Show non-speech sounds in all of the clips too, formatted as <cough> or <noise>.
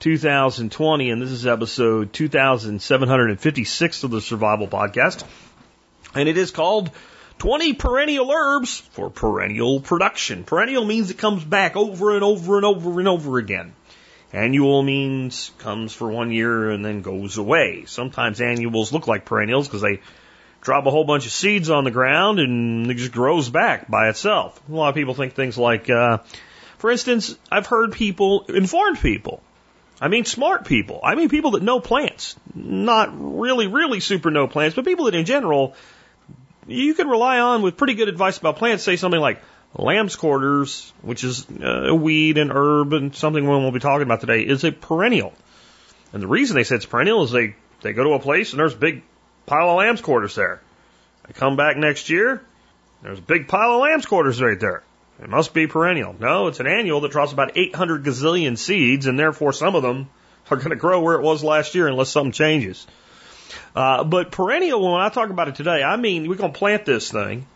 2020, and this is episode 2756 of the Survival Podcast. And it is called 20 Perennial Herbs for Perennial Production. Perennial means it comes back over and over and over and over again. Annual means comes for one year and then goes away. Sometimes annuals look like perennials because they drop a whole bunch of seeds on the ground and it just grows back by itself. A lot of people think things like, uh, for instance, I've heard people, informed people, I mean smart people, I mean people that know plants, not really, really super know plants, but people that in general you can rely on with pretty good advice about plants, say something like lamb's quarters, which is uh, a weed and herb and something we won't be talking about today, is a perennial. And the reason they say it's perennial is they, they go to a place and there's a big pile of lamb's quarters there. I come back next year, there's a big pile of lamb's quarters right there. It must be perennial. No, it's an annual that drops about 800 gazillion seeds, and therefore some of them are going to grow where it was last year unless something changes. Uh, but perennial, when I talk about it today, I mean we're going to plant this thing,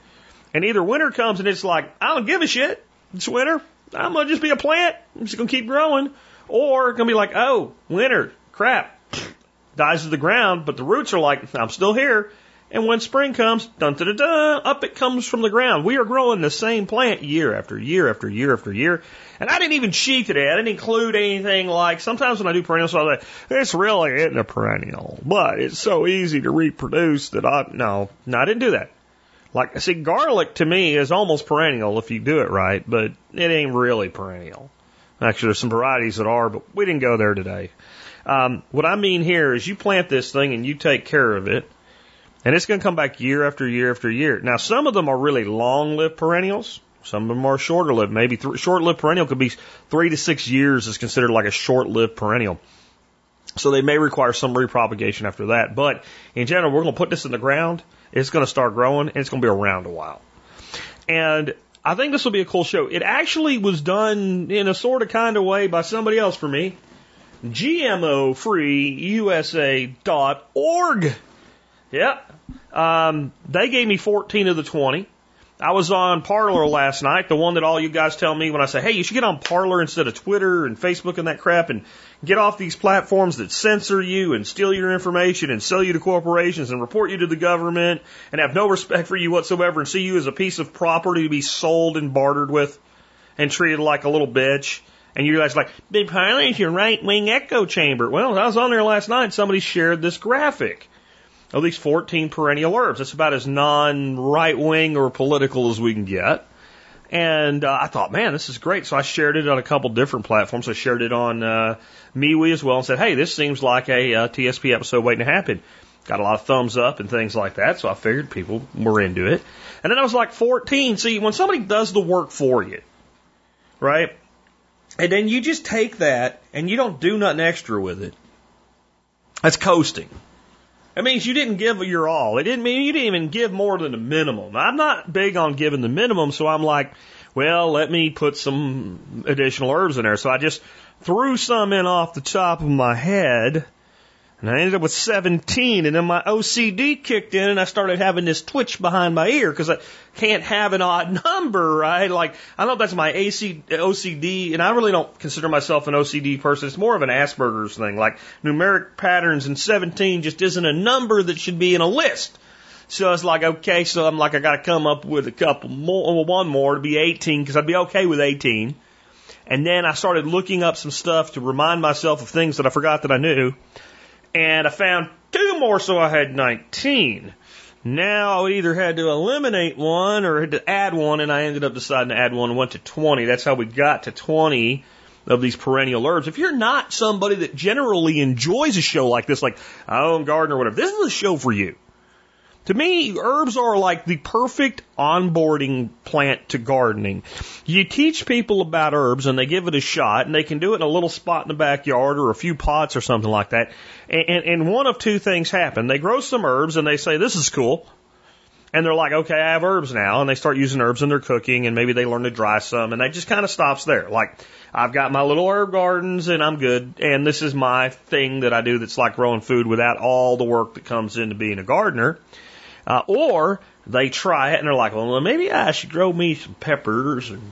and either winter comes and it's like, I don't give a shit, it's winter, I'm going to just be a plant, I'm just going to keep growing, or it's going to be like, oh, winter, crap, dies to the ground, but the roots are like, I'm still here. And when spring comes, dun da da da, up it comes from the ground. We are growing the same plant year after year after year after year. And I didn't even cheat today. I didn't include anything like, sometimes when I do perennials, I like, this really isn't a perennial, but it's so easy to reproduce that I, no, no, I didn't do that. Like, see, garlic to me is almost perennial if you do it right, but it ain't really perennial. Actually, there's some varieties that are, but we didn't go there today. Um, what I mean here is you plant this thing and you take care of it, and it's going to come back year after year after year. Now, some of them are really long-lived perennials. Some of them are shorter-lived. Maybe th- short-lived perennial could be three to six years is considered like a short-lived perennial. So they may require some repropagation after that. But in general, we're going to put this in the ground. It's going to start growing and it's going to be around a while. And I think this will be a cool show. It actually was done in a sort of kind of way by somebody else for me. GMOFreeusa.org. Yep. Um, they gave me 14 of the 20. I was on Parler last night, the one that all you guys tell me when I say, hey, you should get on Parler instead of Twitter and Facebook and that crap and get off these platforms that censor you and steal your information and sell you to corporations and report you to the government and have no respect for you whatsoever and see you as a piece of property to be sold and bartered with and treated like a little bitch. And you guys like, Big Parler is your right wing echo chamber. Well, I was on there last night. Somebody shared this graphic of least 14 perennial herbs. That's about as non right wing or political as we can get. And uh, I thought, man, this is great. So I shared it on a couple different platforms. I shared it on uh, MeWe as well and said, hey, this seems like a uh, TSP episode waiting to happen. Got a lot of thumbs up and things like that. So I figured people were into it. And then I was like 14. See, when somebody does the work for you, right? And then you just take that and you don't do nothing extra with it. That's coasting. It means you didn't give your all. It didn't mean you didn't even give more than the minimum. I'm not big on giving the minimum, so I'm like, well, let me put some additional herbs in there. So I just threw some in off the top of my head and I ended up with 17 and then my OCD kicked in and I started having this twitch behind my ear because I can't have an odd <laughs> number, right? Like, I don't know if that's my AC, OCD and I really don't consider myself an OCD person. It's more of an Asperger's thing. Like numeric patterns and 17 just isn't a number that should be in a list. So it's like, okay, so I'm like, I got to come up with a couple more, one more to be 18 because I'd be okay with 18. And then I started looking up some stuff to remind myself of things that I forgot that I knew and I found two more, so I had 19. Now I either had to eliminate one or had to add one, and I ended up deciding to add one and went to 20. That's how we got to 20 of these perennial herbs. If you're not somebody that generally enjoys a show like this, like oh, I own garden or whatever, this is a show for you. To me, herbs are like the perfect onboarding plant to gardening. You teach people about herbs and they give it a shot and they can do it in a little spot in the backyard or a few pots or something like that. And, and, and one of two things happen. They grow some herbs and they say, this is cool. And they're like, okay, I have herbs now. And they start using herbs in their cooking and maybe they learn to dry some and that just kind of stops there. Like, I've got my little herb gardens and I'm good. And this is my thing that I do that's like growing food without all the work that comes into being a gardener. Uh, or they try it and they're like, well, maybe I should grow me some peppers and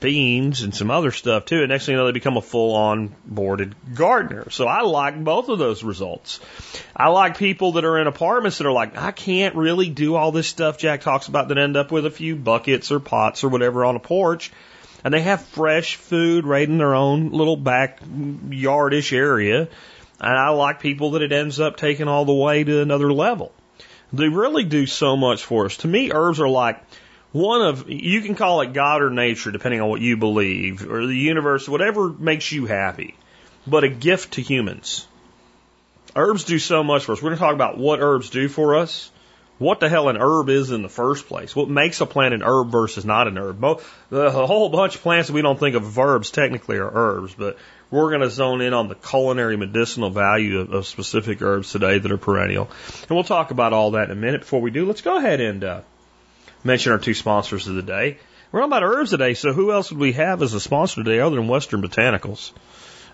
beans and some other stuff too. And next thing you know, they become a full on boarded gardener. So I like both of those results. I like people that are in apartments that are like, I can't really do all this stuff Jack talks about that end up with a few buckets or pots or whatever on a porch. And they have fresh food right in their own little backyardish area. And I like people that it ends up taking all the way to another level. They really do so much for us. To me, herbs are like one of, you can call it God or nature, depending on what you believe, or the universe, whatever makes you happy, but a gift to humans. Herbs do so much for us. We're going to talk about what herbs do for us, what the hell an herb is in the first place, what makes a plant an herb versus not an herb. The whole bunch of plants that we don't think of herbs technically are herbs, but we're going to zone in on the culinary medicinal value of, of, specific herbs today that are perennial. And we'll talk about all that in a minute. Before we do, let's go ahead and uh, mention our two sponsors of the day. We're talking about herbs today, so who else would we have as a sponsor today other than Western Botanicals?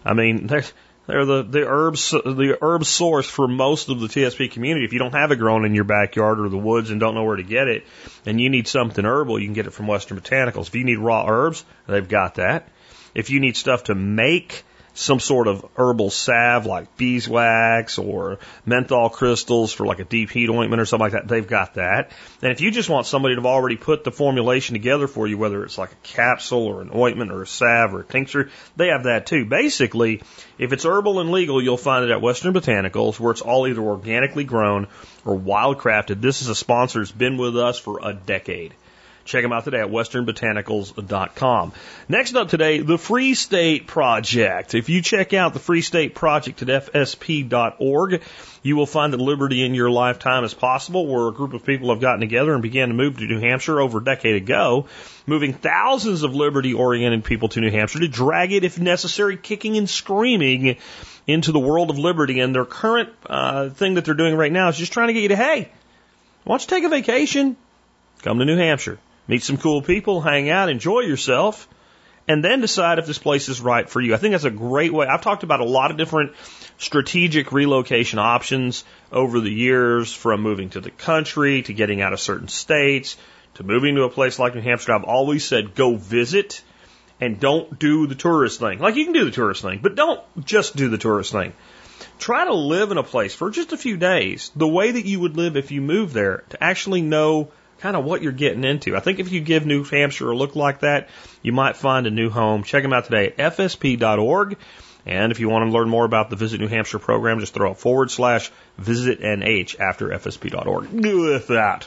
I mean, they're, they're the, the herbs the herb source for most of the TSP community. If you don't have it grown in your backyard or the woods and don't know where to get it, and you need something herbal, you can get it from Western Botanicals. If you need raw herbs, they've got that. If you need stuff to make some sort of herbal salve like beeswax or menthol crystals for like a deep heat ointment or something like that, they've got that. And if you just want somebody to have already put the formulation together for you, whether it's like a capsule or an ointment or a salve or a tincture, they have that too. Basically, if it's herbal and legal, you'll find it at Western Botanicals where it's all either organically grown or wildcrafted. This is a sponsor that's been with us for a decade. Check them out today at westernbotanicals.com. Next up today, the Free State Project. If you check out the Free State Project at fsp.org, you will find that liberty in your lifetime is possible, where a group of people have gotten together and began to move to New Hampshire over a decade ago, moving thousands of liberty oriented people to New Hampshire to drag it, if necessary, kicking and screaming into the world of liberty. And their current uh, thing that they're doing right now is just trying to get you to, hey, why don't you take a vacation? Come to New Hampshire meet some cool people, hang out, enjoy yourself, and then decide if this place is right for you. I think that's a great way. I've talked about a lot of different strategic relocation options over the years from moving to the country to getting out of certain states to moving to a place like New Hampshire. I've always said go visit and don't do the tourist thing. Like you can do the tourist thing, but don't just do the tourist thing. Try to live in a place for just a few days the way that you would live if you moved there to actually know kind of what you're getting into. I think if you give New Hampshire a look like that, you might find a new home. Check them out today at fsp.org. And if you want to learn more about the Visit New Hampshire program, just throw a forward slash visit NH after fsp.org. With that,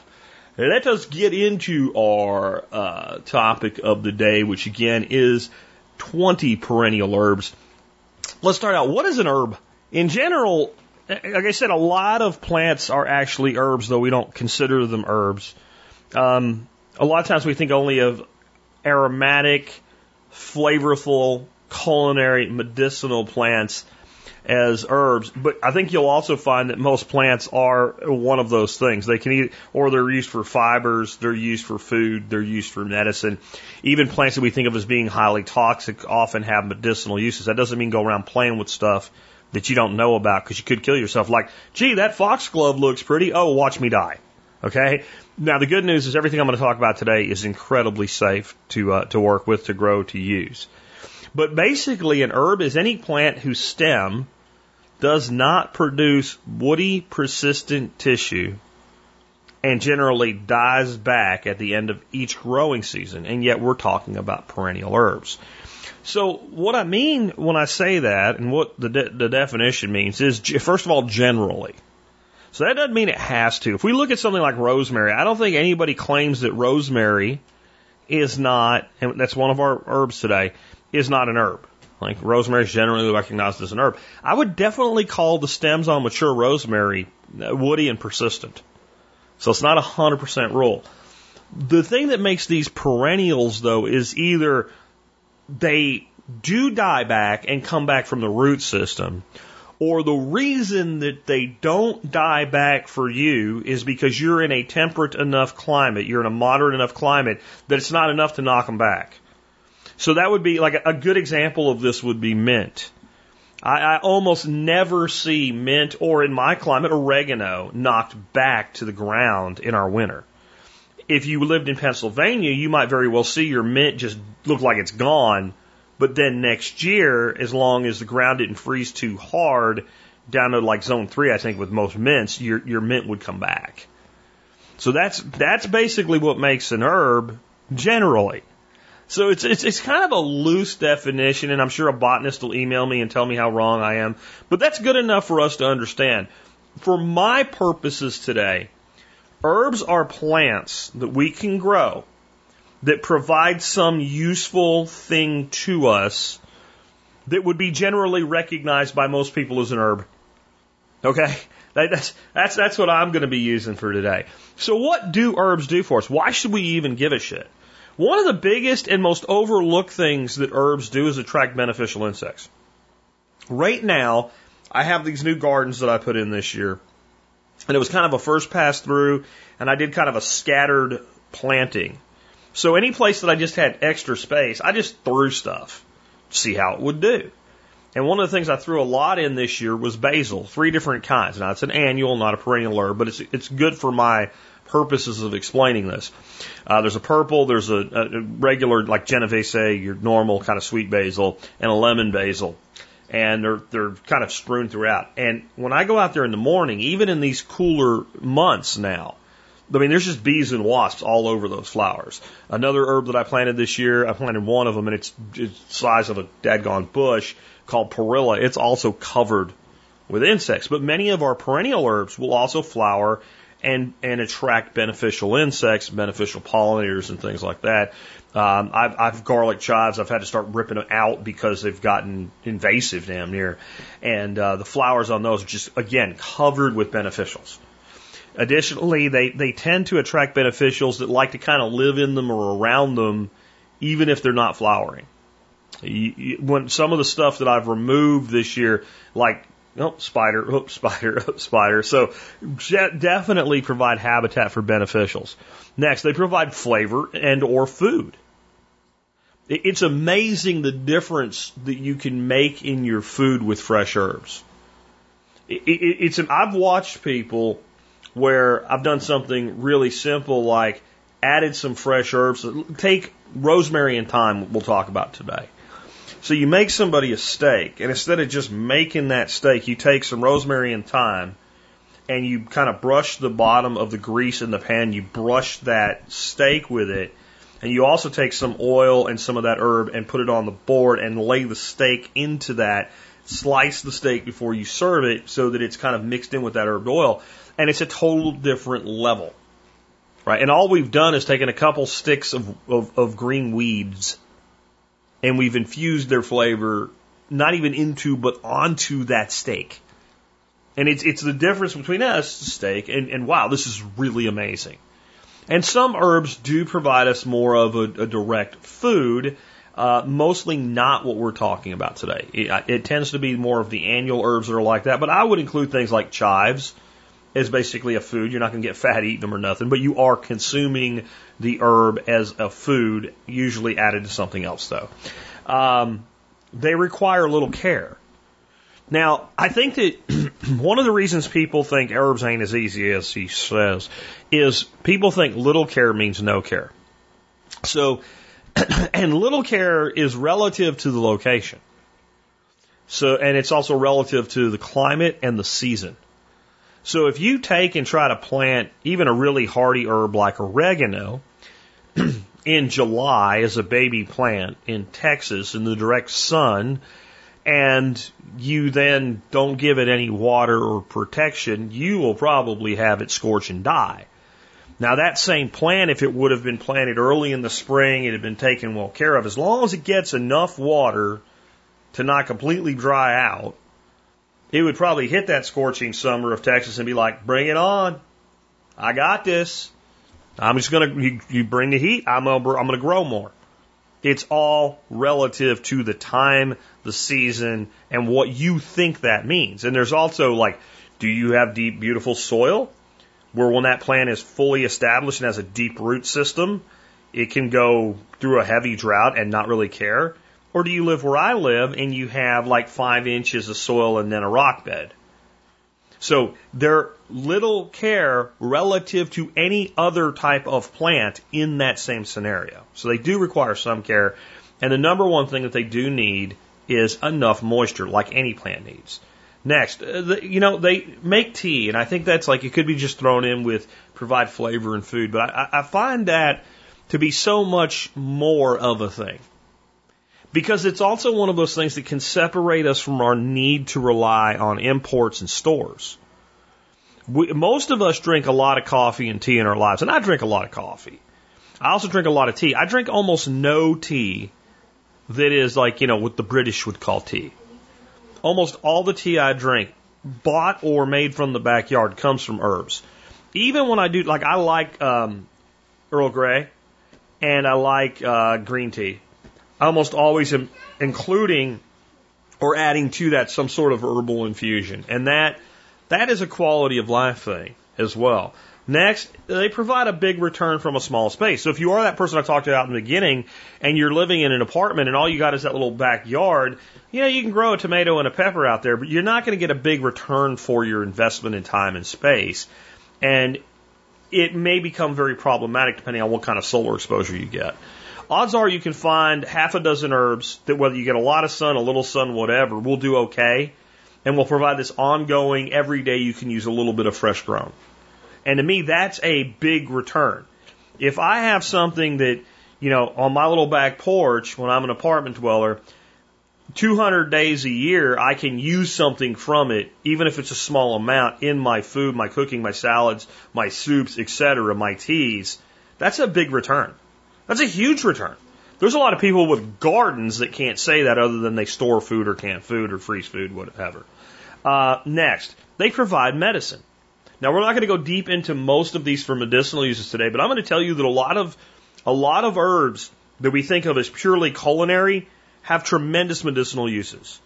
let us get into our uh, topic of the day, which again is 20 perennial herbs. Let's start out. What is an herb? In general, like I said, a lot of plants are actually herbs, though we don't consider them herbs. Um, a lot of times we think only of aromatic, flavorful, culinary, medicinal plants as herbs, but I think you'll also find that most plants are one of those things. They can eat, or they're used for fibers, they're used for food, they're used for medicine. Even plants that we think of as being highly toxic often have medicinal uses. That doesn't mean go around playing with stuff that you don't know about because you could kill yourself. Like, gee, that foxglove looks pretty. Oh, watch me die. Okay. Now the good news is everything I'm going to talk about today is incredibly safe to uh, to work with, to grow, to use. But basically, an herb is any plant whose stem does not produce woody, persistent tissue and generally dies back at the end of each growing season. And yet we're talking about perennial herbs. So what I mean when I say that and what the, de- the definition means is, first of all, generally. So that doesn't mean it has to. If we look at something like rosemary, I don't think anybody claims that rosemary is not, and that's one of our herbs today, is not an herb. Like rosemary is generally recognized as an herb. I would definitely call the stems on mature rosemary uh, woody and persistent. So it's not a 100% rule. The thing that makes these perennials, though, is either they do die back and come back from the root system, or the reason that they don't die back for you is because you're in a temperate enough climate, you're in a moderate enough climate that it's not enough to knock them back. So that would be like a, good example of this would be mint. I, I almost never see mint or in my climate oregano knocked back to the ground in our winter. If you lived in Pennsylvania, you might very well see your mint just look like it's gone but then next year, as long as the ground didn't freeze too hard, down to like zone three, I think with most mints, your your mint would come back. So that's that's basically what makes an herb generally. So it's it's it's kind of a loose definition, and I'm sure a botanist will email me and tell me how wrong I am. But that's good enough for us to understand. For my purposes today, herbs are plants that we can grow that provides some useful thing to us that would be generally recognized by most people as an herb. Okay? That's, that's, that's what I'm going to be using for today. So what do herbs do for us? Why should we even give a shit? One of the biggest and most overlooked things that herbs do is attract beneficial insects. Right now, I have these new gardens that I put in this year. And it was kind of a first pass through, and I did kind of a scattered planting. So any place that I just had extra space, I just threw stuff, see how it would do. And one of the things I threw a lot in this year was basil, three different kinds. Now it's an annual, not a perennial herb, but it's it's good for my purposes of explaining this. Uh, there's a purple, there's a, a regular like Genovese, your normal kind of sweet basil, and a lemon basil, and they're they're kind of strewn throughout. And when I go out there in the morning, even in these cooler months now, I mean, there's just bees and wasps all over those flowers. Another herb that I planted this year, I planted one of them, and it's, the size of a dadgone bush called perilla. It's also covered with insects. But many of our perennial herbs will also flower and and attract beneficial insects, beneficial pollinators, and things like that. Um, I've, I've garlic chives. I've had to start ripping them out because they've gotten invasive damn near, and uh, the flowers on those are just again covered with beneficials. Additionally, they, they tend to attract beneficials that like to kind of live in them or around them, even if they're not flowering. You, you, when some of the stuff that I've removed this year, like oh, spider, oh, <laughs> spider, oh, spider. So definitely provide habitat for beneficials. Next, they provide flavor and or food. It's amazing the difference that you can make in your food with fresh herbs. It's an, I've watched people where I've done something really simple like added some fresh herbs. Take rosemary and thyme, we'll talk about today. So you make somebody a steak, and instead of just making that steak, you take some rosemary and thyme and you kind of brush the bottom of the grease in the pan, you brush that steak with it, and you also take some oil and some of that herb and put it on the board and lay the steak into that. Slice the steak before you serve it so that it's kind of mixed in with that herb oil and it's a total different level. Right? And all we've done is taken a couple sticks of, of, of green weeds and we've infused their flavor not even into but onto that steak. And it's it's the difference between us, steak, and, and wow, this is really amazing. And some herbs do provide us more of a, a direct food, uh, mostly not what we're talking about today. It, it, tends to be more of the annual herbs that are like that, but I would include things like chives, is basically a food. You're not going to get fat eating them or nothing, but you are consuming the herb as a food, usually added to something else, though. Um, they require little care. Now, I think that <clears throat> one of the reasons people think herbs ain't as easy as he says is people think little care means no care. So, <clears throat> and little care is relative to the location. So, and it's also relative to the climate and the season. So if you take and try to plant even a really hardy herb like oregano <clears throat> in July as a baby plant in Texas in the direct sun, and you then don't give it any water or protection, you will probably have it scorch and die. Now that same plant, if it would have been planted early in the spring, it had been taken well care of, as long as it gets enough water to not completely dry out, it would probably hit that scorching summer of Texas and be like, bring it on. I got this. I'm just gonna you, you bring the heat. I'm gonna I'm gonna grow more. It's all relative to the time, the season, and what you think that means. And there's also like, do you have deep, beautiful soil? Where when that plant is fully established and has a deep root system, it can go through a heavy drought and not really care? Or do you live where I live and you have like five inches of soil and then a rock bed? So they're little care relative to any other type of plant in that same scenario. So they do require some care. And the number one thing that they do need is enough moisture, like any plant needs. Next, uh, you know, they make tea, and I think that's like it could be just thrown in with provide flavor and food, but I, I find that to be so much more of a thing. Because it's also one of those things that can separate us from our need to rely on imports and stores. We, most of us drink a lot of coffee and tea in our lives, and I drink a lot of coffee. I also drink a lot of tea. I drink almost no tea that is like, you know, what the British would call tea. Almost all the tea I drink, bought or made from the backyard, comes from herbs. Even when I do, like, I like um, Earl Grey and I like uh, green tea. Almost always including or adding to that some sort of herbal infusion. And that that is a quality of life thing as well. Next, they provide a big return from a small space. So if you are that person I talked about in the beginning and you're living in an apartment and all you got is that little backyard, you know, you can grow a tomato and a pepper out there, but you're not going to get a big return for your investment in time and space. And it may become very problematic depending on what kind of solar exposure you get. Odds are you can find half a dozen herbs that whether you get a lot of sun, a little sun, whatever, will do okay and will provide this ongoing, every day you can use a little bit of fresh grown. And to me, that's a big return. If I have something that, you know, on my little back porch when I'm an apartment dweller, 200 days a year, I can use something from it, even if it's a small amount, in my food, my cooking, my salads, my soups, etc., my teas. That's a big return. That's a huge return. There's a lot of people with gardens that can't say that other than they store food or can food or freeze food, whatever. Uh, next, they provide medicine. Now we're not going to go deep into most of these for medicinal uses today, but I'm going to tell you that a lot of a lot of herbs that we think of as purely culinary have tremendous medicinal uses.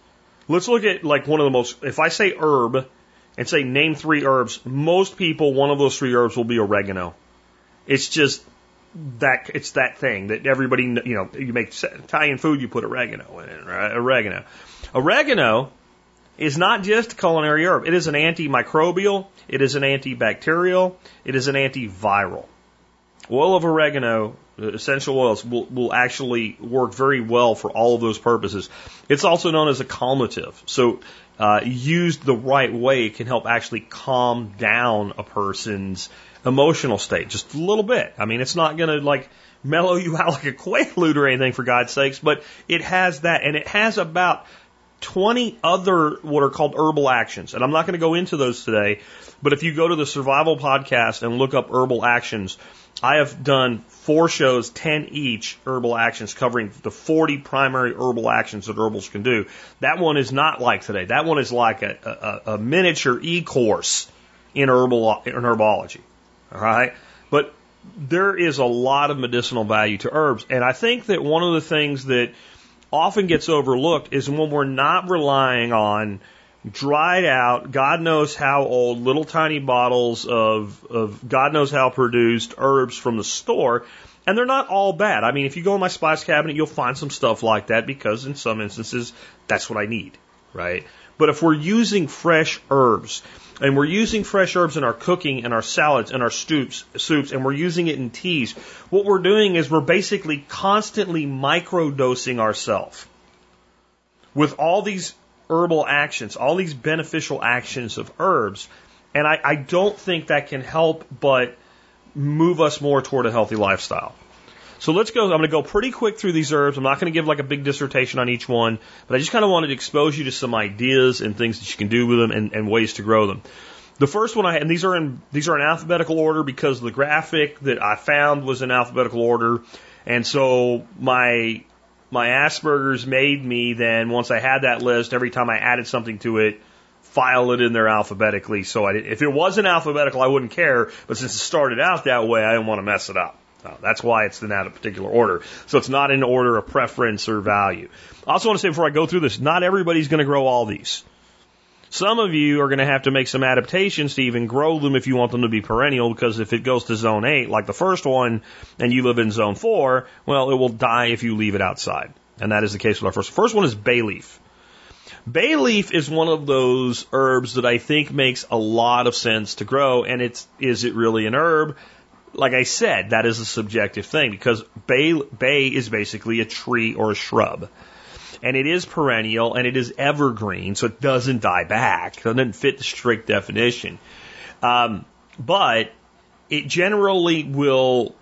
Let's look at like one of the most. If I say herb and say name three herbs, most people one of those three herbs will be oregano. It's just that it's that thing that everybody you know you make Italian food you put oregano in it right? Oregano. Oregano is not just a culinary herb. It is an antimicrobial. It is an antibacterial. It is an antiviral. Oil of oregano essential oils will, will actually work very well for all of those purposes. It's also known as a calmative so uh, used the right way it can help actually calm down a person's emotional state, just a little bit. I mean, it's not going to like mellow you <laughs> out like a quaalude or anything, for God's sakes, but it has that, and it has about 20 other what are called herbal actions. And I'm not going to go into those today, but if you go to the Survival Podcast and look up herbal actions, I have done four shows, 10 each herbal actions covering the 40 primary herbal actions that herbals can do. That one is not like today. That one is like a, a, a miniature e course in herbal in herbology. All right. But there is a lot of medicinal value to herbs. And I think that one of the things that often gets overlooked is when we're not relying on dried out, God knows how old, little tiny bottles of, of God knows how produced herbs from the store. And they're not all bad. I mean, if you go in my spice cabinet, you'll find some stuff like that because in some instances, that's what I need, right? But if we're using fresh herbs, and we're using fresh herbs in our cooking and our salads and our soups, soups, and we're using it in teas, what we're doing is we're basically constantly microdosing ourselves with all these herbal actions, all these beneficial actions of herbs. And I, I don't think that can help but move us more toward a healthy lifestyle. So let's go. I'm going to go pretty quick through these herbs. I'm not going to give like a big dissertation on each one, but I just kind of wanted to expose you to some ideas and things that you can do with them and, and ways to grow them. The first one I and these are in these are in alphabetical order because the graphic that I found was in alphabetical order, and so my my Asperger's made me then once I had that list, every time I added something to it, file it in there alphabetically. So I, if it wasn't alphabetical, I wouldn't care. But since it started out that way, I didn't want to mess it up. Uh, that's why it's in that particular order. So it's not in order of preference or value. I also want to say before I go through this, not everybody's going to grow all these. Some of you are going to have to make some adaptations to even grow them if you want them to be perennial, because if it goes to zone 8, like the first one, and you live in zone 4, well, it will die if you leave it outside. And that is the case with our first. First one is bay leaf. Bay leaf is one of those herbs that I think makes a lot of sense to grow, and it's, is it really an herb? Like I said, that is a subjective thing because bay, bay is basically a tree or a shrub. And it is perennial and it is evergreen, so it doesn't die back. It doesn't fit the strict definition. Um, but it generally will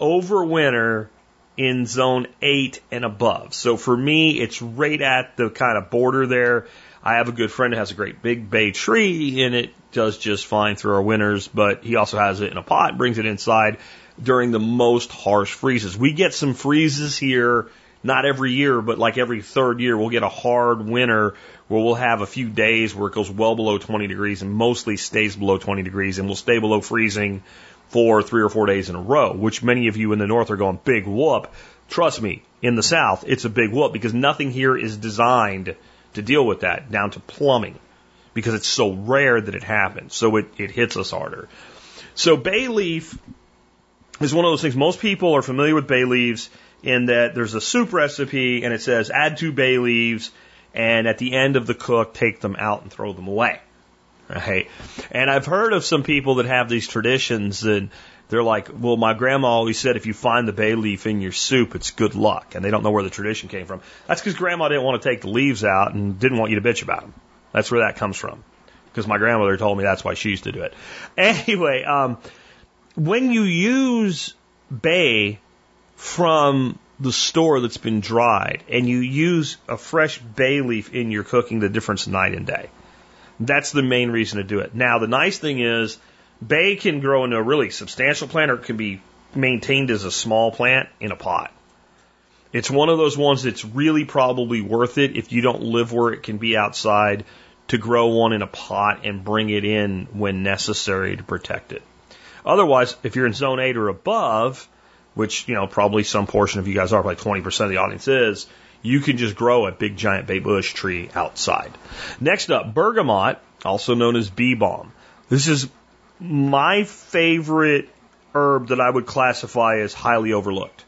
overwinter in zone 8 and above. So for me, it's right at the kind of border there. I have a good friend who has a great big bay tree and it does just fine through our winters, but he also has it in a pot, brings it inside during the most harsh freezes. We get some freezes here, not every year, but like every third year, we'll get a hard winter where we'll have a few days where it goes well below 20 degrees and mostly stays below 20 degrees and will stay below freezing for three or four days in a row, which many of you in the north are going, big whoop. Trust me, in the south, it's a big whoop because nothing here is designed to deal with that down to plumbing because it's so rare that it happens. So it, it hits us harder. So bay leaf is one of those things. Most people are familiar with bay leaves in that there's a soup recipe and it says add two bay leaves and at the end of the cook take them out and throw them away. Right? And I've heard of some people that have these traditions and they're like, well, my grandma always said if you find the bay leaf in your soup, it's good luck. And they don't know where the tradition came from. That's because grandma didn't want to take the leaves out and didn't want you to bitch about them. That's where that comes from. Because my grandmother told me that's why she used to do it. <laughs> Anyway, um, when you use bay from the store that's been dried and you use a fresh bay leaf in your cooking, the difference night and day. That's the main reason to do it. Now, the nice thing is bay can grow into a really substantial plant or it can be maintained as a small plant in a pot. It's one of those ones that's really probably worth it if you don't live where it can be outside to grow one in a pot and bring it in when necessary to protect it. Otherwise, if you're in zone 8 or above, which, you know, probably some portion of you guys are, like 20% of the audience is, you can just grow a big giant bay bush tree outside. Next up, bergamot, also known as bee balm. This is my favorite herb that I would classify as highly overlooked.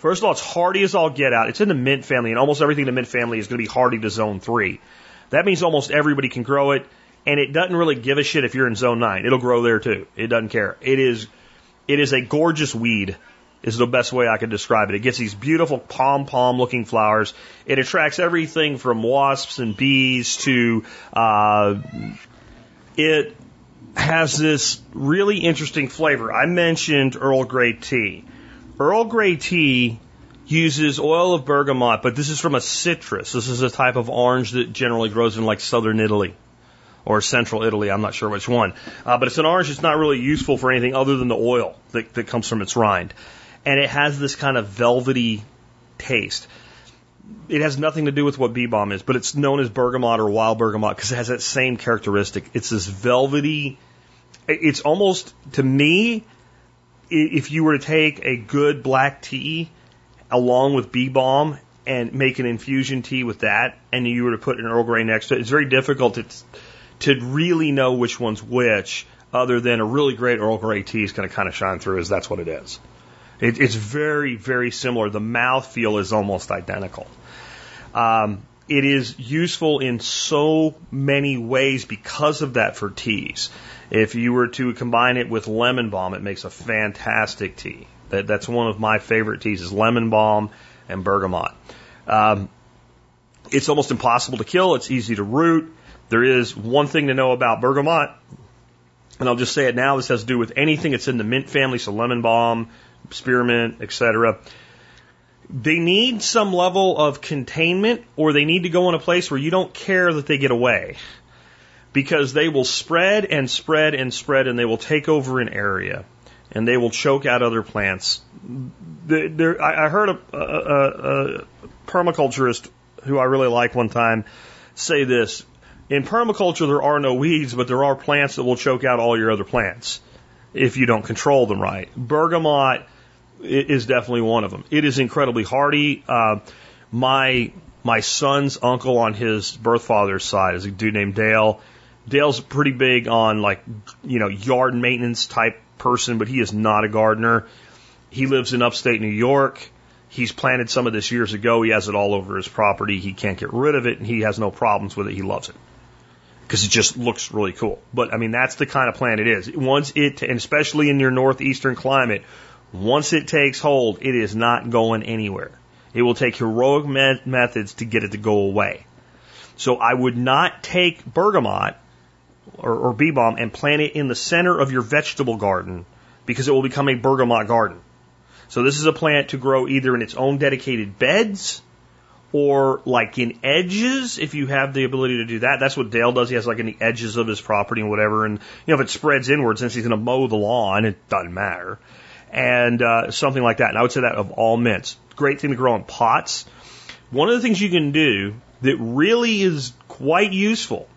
First of all, it's hardy as all get out. It's in the mint family, and almost everything in the mint family is going to be hardy to zone three. That means almost everybody can grow it, and it doesn't really give a shit if you're in zone nine. It'll grow there too. It doesn't care. It is, it is a gorgeous weed. Is the best way I could describe it. It gets these beautiful pom pom looking flowers. It attracts everything from wasps and bees to, uh, it has this really interesting flavor. I mentioned Earl Grey tea. Earl Grey tea uses oil of bergamot, but this is from a citrus. This is a type of orange that generally grows in like southern Italy or central Italy. I'm not sure which one. Uh, but it's an orange that's not really useful for anything other than the oil that, that comes from its rind. And it has this kind of velvety taste. It has nothing to do with what bee balm is, but it's known as bergamot or wild bergamot because it has that same characteristic. It's this velvety, it's almost, to me, if you were to take a good black tea along with bee balm and make an infusion tea with that, and you were to put an Earl Grey next to it, it's very difficult to, to really know which one's which, other than a really great Earl Grey tea is going to kind of shine through, as that's what it is. It, it's very, very similar. The mouth feel is almost identical. Um, it is useful in so many ways because of that for teas. If you were to combine it with lemon balm, it makes a fantastic tea. That, that's one of my favorite teas is lemon balm and bergamot. Um, it's almost impossible to kill. It's easy to root. There is one thing to know about bergamot, and I'll just say it now. This has to do with anything that's in the mint family, so lemon balm, spearmint, etc. They need some level of containment, or they need to go in a place where you don't care that they get away, because they will spread and spread and spread, and they will take over an area and they will choke out other plants. There, I heard a, a, a permaculturist who I really like one time say this In permaculture, there are no weeds, but there are plants that will choke out all your other plants if you don't control them right. Bergamot is definitely one of them. It is incredibly hardy. Uh, my my son's uncle on his birth father's side is a dude named Dale. Dale's pretty big on like you know yard maintenance type person, but he is not a gardener. He lives in upstate New York. He's planted some of this years ago. He has it all over his property. He can't get rid of it, and he has no problems with it. He loves it because it just looks really cool. But I mean, that's the kind of plant it is. Once it, and especially in your northeastern climate, once it takes hold, it is not going anywhere. It will take heroic me- methods to get it to go away. So I would not take bergamot or, or bee balm and plant it in the center of your vegetable garden because it will become a bergamot garden. So this is a plant to grow either in its own dedicated beds or like in edges if you have the ability to do that. That's what Dale does. He has like in the edges of his property and whatever. And you know, if it spreads inward, since he's going to mow the lawn, it doesn't matter. And uh, something like that. And I would say that of all mints, great thing to grow in pots. One of the things you can do that really is quite useful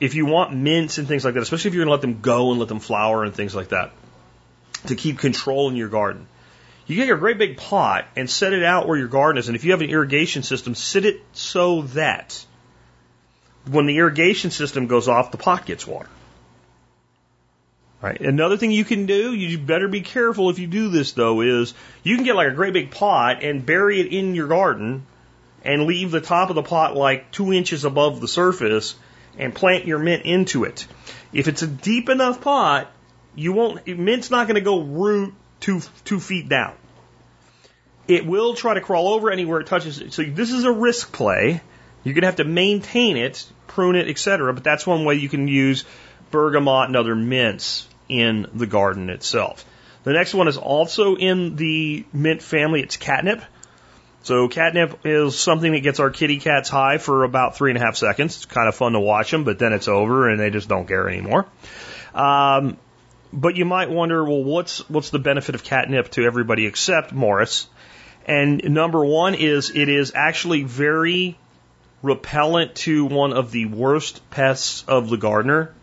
if you want mints and things like that, especially if you're going to let them go and let them flower and things like that, to keep control in your garden you get your great big pot and set it out where your garden is. And if you have an irrigation system, sit it so that when the irrigation system goes off, the pot gets water. Right. Another thing you can do, you better be careful if you do this though, is you can get like a great big pot and bury it in your garden and leave the top of the pot like two inches above the surface and plant your mint into it. If it's a deep enough pot, you won't, mint's not going to go root two two feet down. It will try to crawl over anywhere it touches. it. So this is a risk play. You're gonna have to maintain it, prune it, etc. But that's one way you can use bergamot and other mints in the garden itself. The next one is also in the mint family. It's catnip. So catnip is something that gets our kitty cats high for about three and a half seconds. It's kind of fun to watch them, but then it's over and they just don't care anymore. Um, but you might wonder, well, what's what's the benefit of catnip to everybody except Morris? And number one is it is actually very repellent to one of the worst pests of the gardener,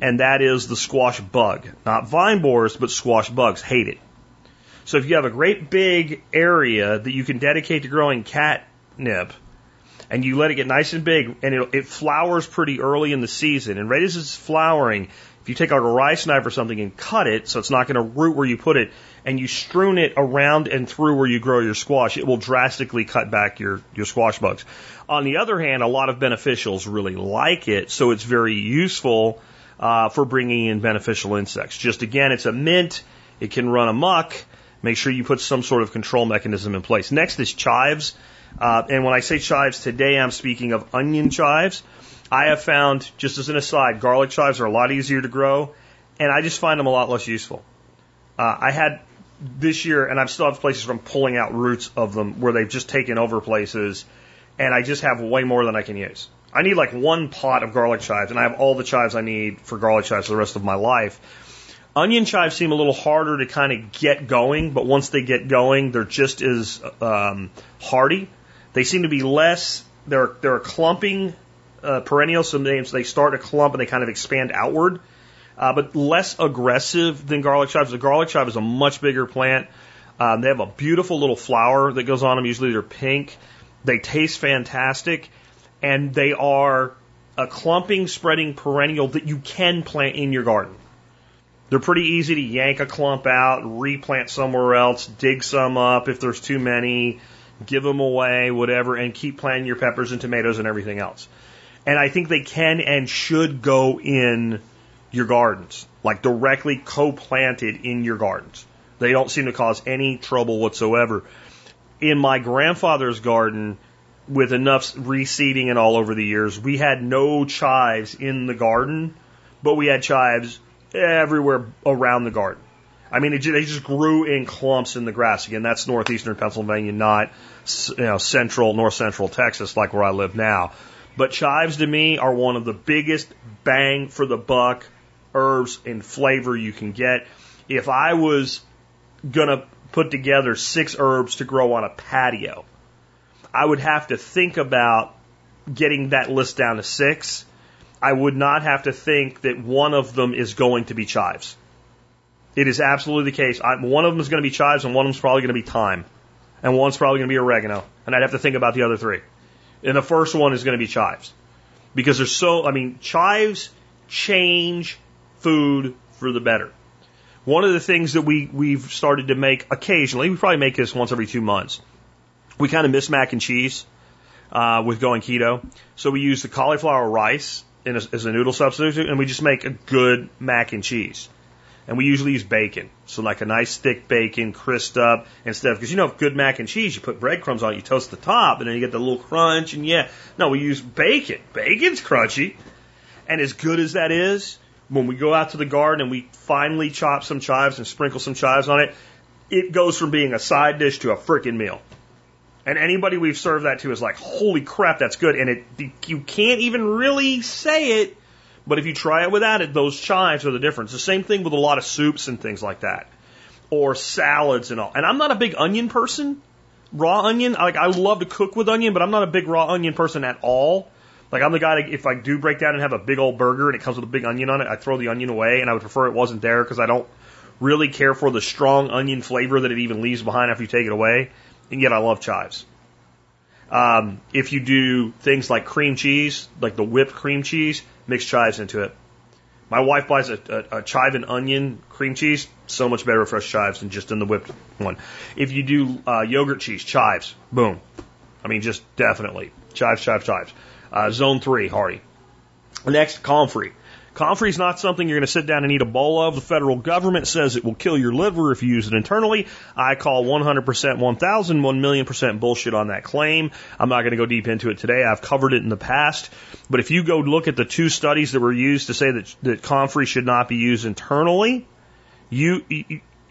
and that is the squash bug. Not vine borers, but squash bugs hate it. So if you have a great big area that you can dedicate to growing catnip, and you let it get nice and big, and it, it flowers pretty early in the season, and right as it's flowering, if you take out a rice knife or something and cut it so it's not going to root where you put it, and you strewn it around and through where you grow your squash, it will drastically cut back your, your squash bugs. On the other hand, a lot of beneficials really like it, so it's very useful uh, for bringing in beneficial insects. Just again, it's a mint, it can run amok. Make sure you put some sort of control mechanism in place. Next is chives. Uh, and when I say chives today, I'm speaking of onion chives. I have found, just as an aside, garlic chives are a lot easier to grow, and I just find them a lot less useful. Uh, I had this year, and I've still have places from pulling out roots of them where they've just taken over places, and I just have way more than I can use. I need like one pot of garlic chives, and I have all the chives I need for garlic chives for the rest of my life. Onion chives seem a little harder to kind of get going, but once they get going, they're just as um, hardy. They seem to be less. They're they're a clumping uh, perennial, so they, start a clump and they kind of expand outward, uh, but less aggressive than garlic chives. The garlic chive is a much bigger plant. Um, they have a beautiful little flower that goes on them. Usually they're pink. They taste fantastic, and they are a clumping, spreading perennial that you can plant in your garden. They're pretty easy to yank a clump out, replant somewhere else, dig some up if there's too many, give them away, whatever, and keep planting your peppers and tomatoes and everything else. And I think they can and should go in your gardens, like directly co-planted in your gardens. They don't seem to cause any trouble whatsoever. In my grandfather's garden, with enough reseeding and all over the years, we had no chives in the garden, but we had chives everywhere around the garden. I mean, it, they just grew in clumps in the grass. Again, that's northeastern Pennsylvania, not you know central, north central Texas, like where I live now. But chives to me are one of the biggest bang for the buck herbs and flavor you can get. If I was gonna put together six herbs to grow on a patio, I would have to think about getting that list down to six, I would not have to think that one of them is going to be chives. It is absolutely the case. I, one of them is going to be chives, and one of them is probably going to be thyme, and one's probably going to be oregano, and I'd have to think about the other three. And the first one is going to be chives, because there's so. I mean, chives change food for the better. One of the things that we we've started to make occasionally, we probably make this once every two months. We kind of miss mac and cheese uh, with going keto, so we use the cauliflower rice in a, as a noodle substitute, and we just make a good mac and cheese. And we usually use bacon, so like a nice thick bacon, crisped up instead of because you know good mac and cheese, you put breadcrumbs on it, you toast the top, and then you get the little crunch. And yeah, no, we use bacon. Bacon's crunchy, and as good as that is, when we go out to the garden and we finally chop some chives and sprinkle some chives on it, it goes from being a side dish to a freaking meal. And anybody we've served that to is like, holy crap, that's good. And it, you can't even really say it, but if you try it without it, those chives are the difference. The same thing with a lot of soups and things like that, or salads and all. And I'm not a big onion person, raw onion. Like I love to cook with onion, but I'm not a big raw onion person at all. Like I'm the guy that if I do break down and have a big old burger and it comes with a big onion on it, I throw the onion away, and I would prefer it wasn't there because I don't really care for the strong onion flavor that it even leaves behind after you take it away. And yet I love chives. Um, if you do things like cream cheese, like the whipped cream cheese, mix chives into it. My wife buys a, a, a chive and onion cream cheese, so much better with fresh chives than just in the whipped one. If you do uh, yogurt cheese, chives, boom. I mean, just definitely chives, chives, chives. Uh, zone three, Hardy. Next, comfrey. Comfrey is not something you're going to sit down and eat a bowl of. The federal government says it will kill your liver if you use it internally. I call 100%, 1000, 1 million percent bullshit on that claim. I'm not going to go deep into it today. I've covered it in the past. But if you go look at the two studies that were used to say that, that comfrey should not be used internally, you,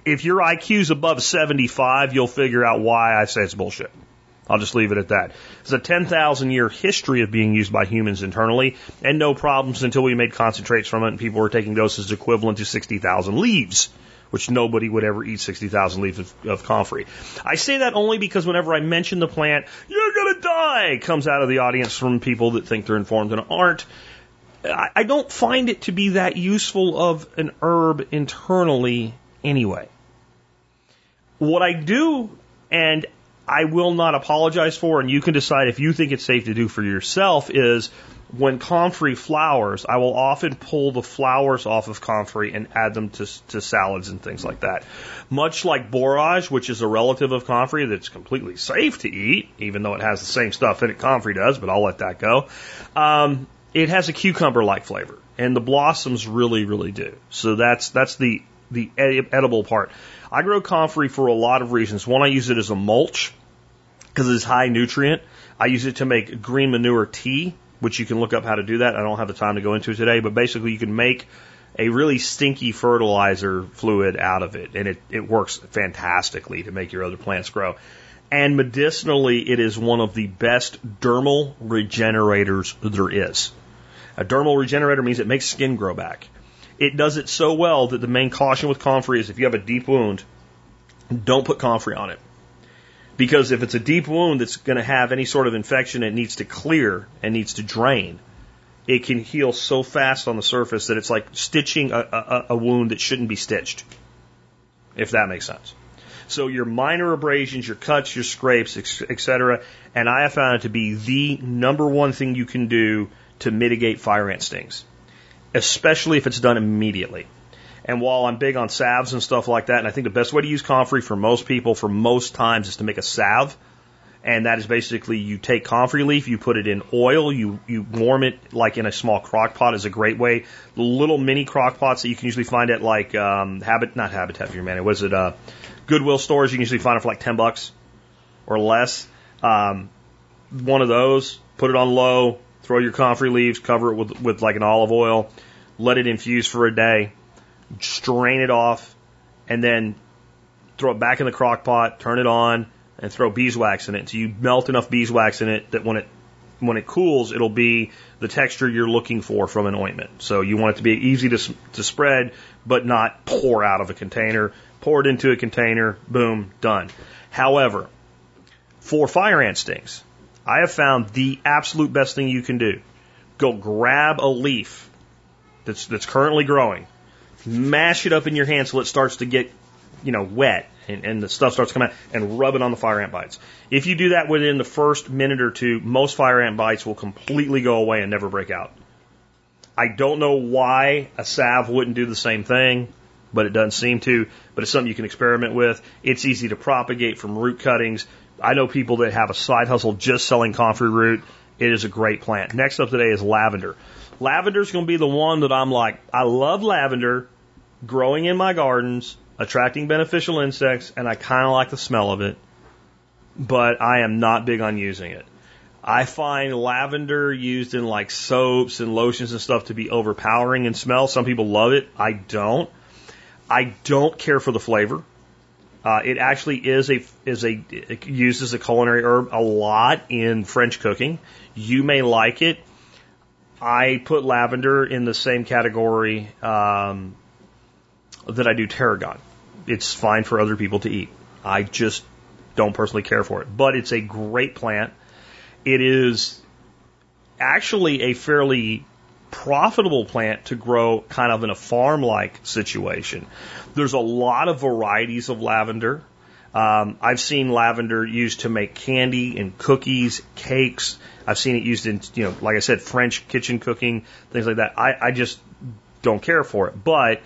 if your IQ is above 75, you'll figure out why I say it's bullshit. I'll just leave it at that. It's a 10,000 year history of being used by humans internally and no problems until we made concentrates from it and people were taking doses equivalent to 60,000 leaves, which nobody would ever eat 60,000 leaves of, of comfrey. I say that only because whenever I mention the plant, you're gonna die, comes out of the audience from people that think they're informed and aren't. I, I don't find it to be that useful of an herb internally anyway. What I do, and I will not apologize for, and you can decide if you think it's safe to do for yourself, is when comfrey flowers, I will often pull the flowers off of comfrey and add them to, to salads and things like that. Much like borage, which is a relative of comfrey that's completely safe to eat, even though it has the same stuff in it comfrey does, but I'll let that go. Um, it has a cucumber-like flavor, and the blossoms really, really do. So that's that's the the edible part. I grow comfrey for a lot of reasons. One, I use it as a mulch because it's high nutrient. I use it to make green manure tea, which you can look up how to do that. I don't have the time to go into it today, but basically you can make a really stinky fertilizer fluid out of it, and it, it works fantastically to make your other plants grow. And medicinally, it is one of the best dermal regenerators there is. A dermal regenerator means it makes skin grow back. It does it so well that the main caution with comfrey is if you have a deep wound, don't put comfrey on it. Because if it's a deep wound that's going to have any sort of infection, it needs to clear and needs to drain. It can heal so fast on the surface that it's like stitching a, a, a wound that shouldn't be stitched, if that makes sense. So your minor abrasions, your cuts, your scrapes, etc. And I have found it to be the number one thing you can do to mitigate fire ant stings, especially if it's done immediately. And while I'm big on salves and stuff like that, and I think the best way to use comfrey for most people, for most times, is to make a salve. And that is basically you take comfrey leaf, you put it in oil, you, you warm it like in a small crock pot is a great way. The little mini crock pots that you can usually find at like um, Habit, not Habitat for Humanity, was it uh, Goodwill stores? You can usually find it for like 10 bucks or less. Um, one of those, put it on low, throw your comfrey leaves, cover it with, with like an olive oil, let it infuse for a day strain it off, and then throw it back in the crock pot, turn it on, and throw beeswax in it. So you melt enough beeswax in it that when it when it cools, it'll be the texture you're looking for from an ointment. So you want it to be easy to, to spread, but not pour out of a container. Pour it into a container, boom, done. However, for fire ant stings, I have found the absolute best thing you can do. Go grab a leaf that's, that's currently growing, mash it up in your hand so it starts to get, you know, wet and, and the stuff starts to come out and rub it on the fire ant bites. If you do that within the first minute or two, most fire ant bites will completely go away and never break out. I don't know why a salve wouldn't do the same thing, but it doesn't seem to. But it's something you can experiment with. It's easy to propagate from root cuttings. I know people that have a side hustle just selling comfrey root. It is a great plant. Next up today is lavender. Lavender is going to be the one that I'm like, I love lavender growing in my gardens, attracting beneficial insects, and I kind of like the smell of it, but I am not big on using it. I find lavender used in like soaps and lotions and stuff to be overpowering in smell. Some people love it. I don't. I don't care for the flavor. Uh, it actually is a is a used as a culinary herb a lot in French cooking. You may like it. I put lavender in the same category um, that I do tarragon. It's fine for other people to eat. I just don't personally care for it, but it's a great plant. It is actually a fairly profitable plant to grow kind of in a farm like situation. There's a lot of varieties of lavender. Um, I've seen lavender used to make candy and cookies, cakes. I've seen it used in, you know, like I said, French kitchen cooking, things like that. I, I just don't care for it, but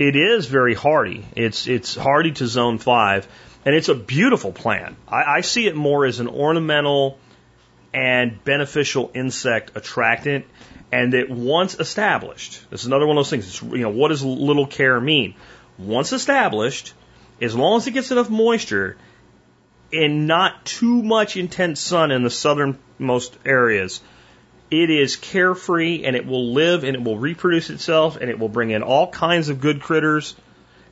it is very hardy. It's it's hardy to zone five, and it's a beautiful plant. I, I see it more as an ornamental and beneficial insect attractant, and that once established, this is another one of those things. It's, you know, what does little care mean? Once established, as long as it gets enough moisture and not too much intense sun in the southernmost areas, it is carefree and it will live and it will reproduce itself and it will bring in all kinds of good critters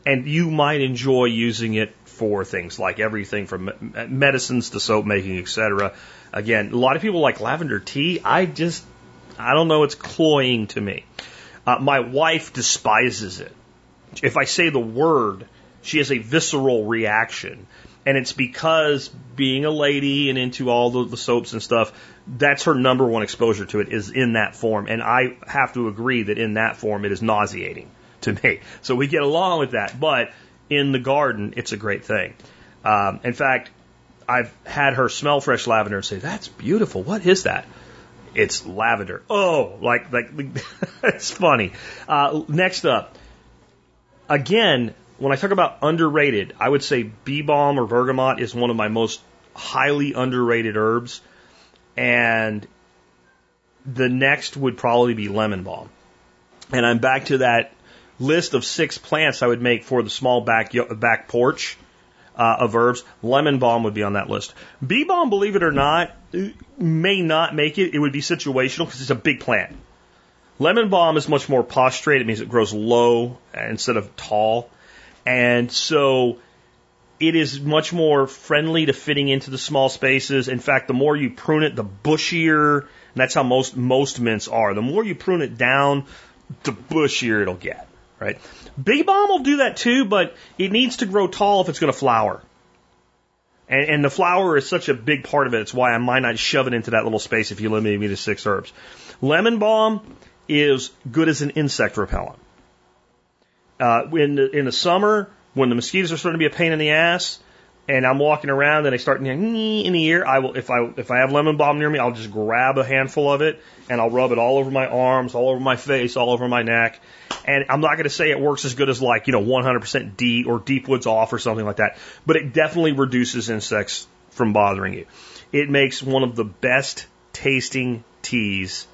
and you might enjoy using it for things like everything from medicines to soap making, etc. Again, a lot of people like lavender tea. I just, I don't know, it's cloying to me. Uh, my wife despises it. If I say the word, she has a visceral reaction. And it's because being a lady and into all the, the soaps and stuff, that's her number one exposure to it is in that form. And I have to agree that in that form it is nauseating to me. So we get along with that. But in the garden, it's a great thing. Um, in fact, I've had her smell fresh lavender and say, "That's beautiful. What is that?" It's lavender. Oh, like like <laughs> it's funny. Uh, next up, again, when I talk about underrated, I would say bee balm or bergamot is one of my most highly underrated herbs, and the next would probably be lemon balm. And I'm back to that list of six plants I would make for the small back back porch uh, of herbs. Lemon balm would be on that list. Bee balm, believe it or not, may not make it. It would be situational because it's a big plant. Lemon balm is much more prostrate. It means it grows low instead of tall. And so it is much more friendly to fitting into the small spaces. In fact, the more you prune it, the bushier, and that's how most, most mints are. The more you prune it down, the bushier it'll get right? Bee balm will do that too, but it needs to grow tall if it's going to flower. And, and the flower is such a big part of it. It's why I might not shove it into that little space if you limit me to six herbs. Lemon balm is good as an insect repellent. Uh, in the, in the summer, when the mosquitoes are starting to be a pain in the ass, and I'm walking around and they start in the ear, I will if I if I have lemon balm near me, I'll just grab a handful of it and I'll rub it all over my arms, all over my face, all over my neck. And I'm not going to say it works as good as like you know 100% DEET or Deep Woods Off or something like that, but it definitely reduces insects from bothering you. It makes one of the best tasting teas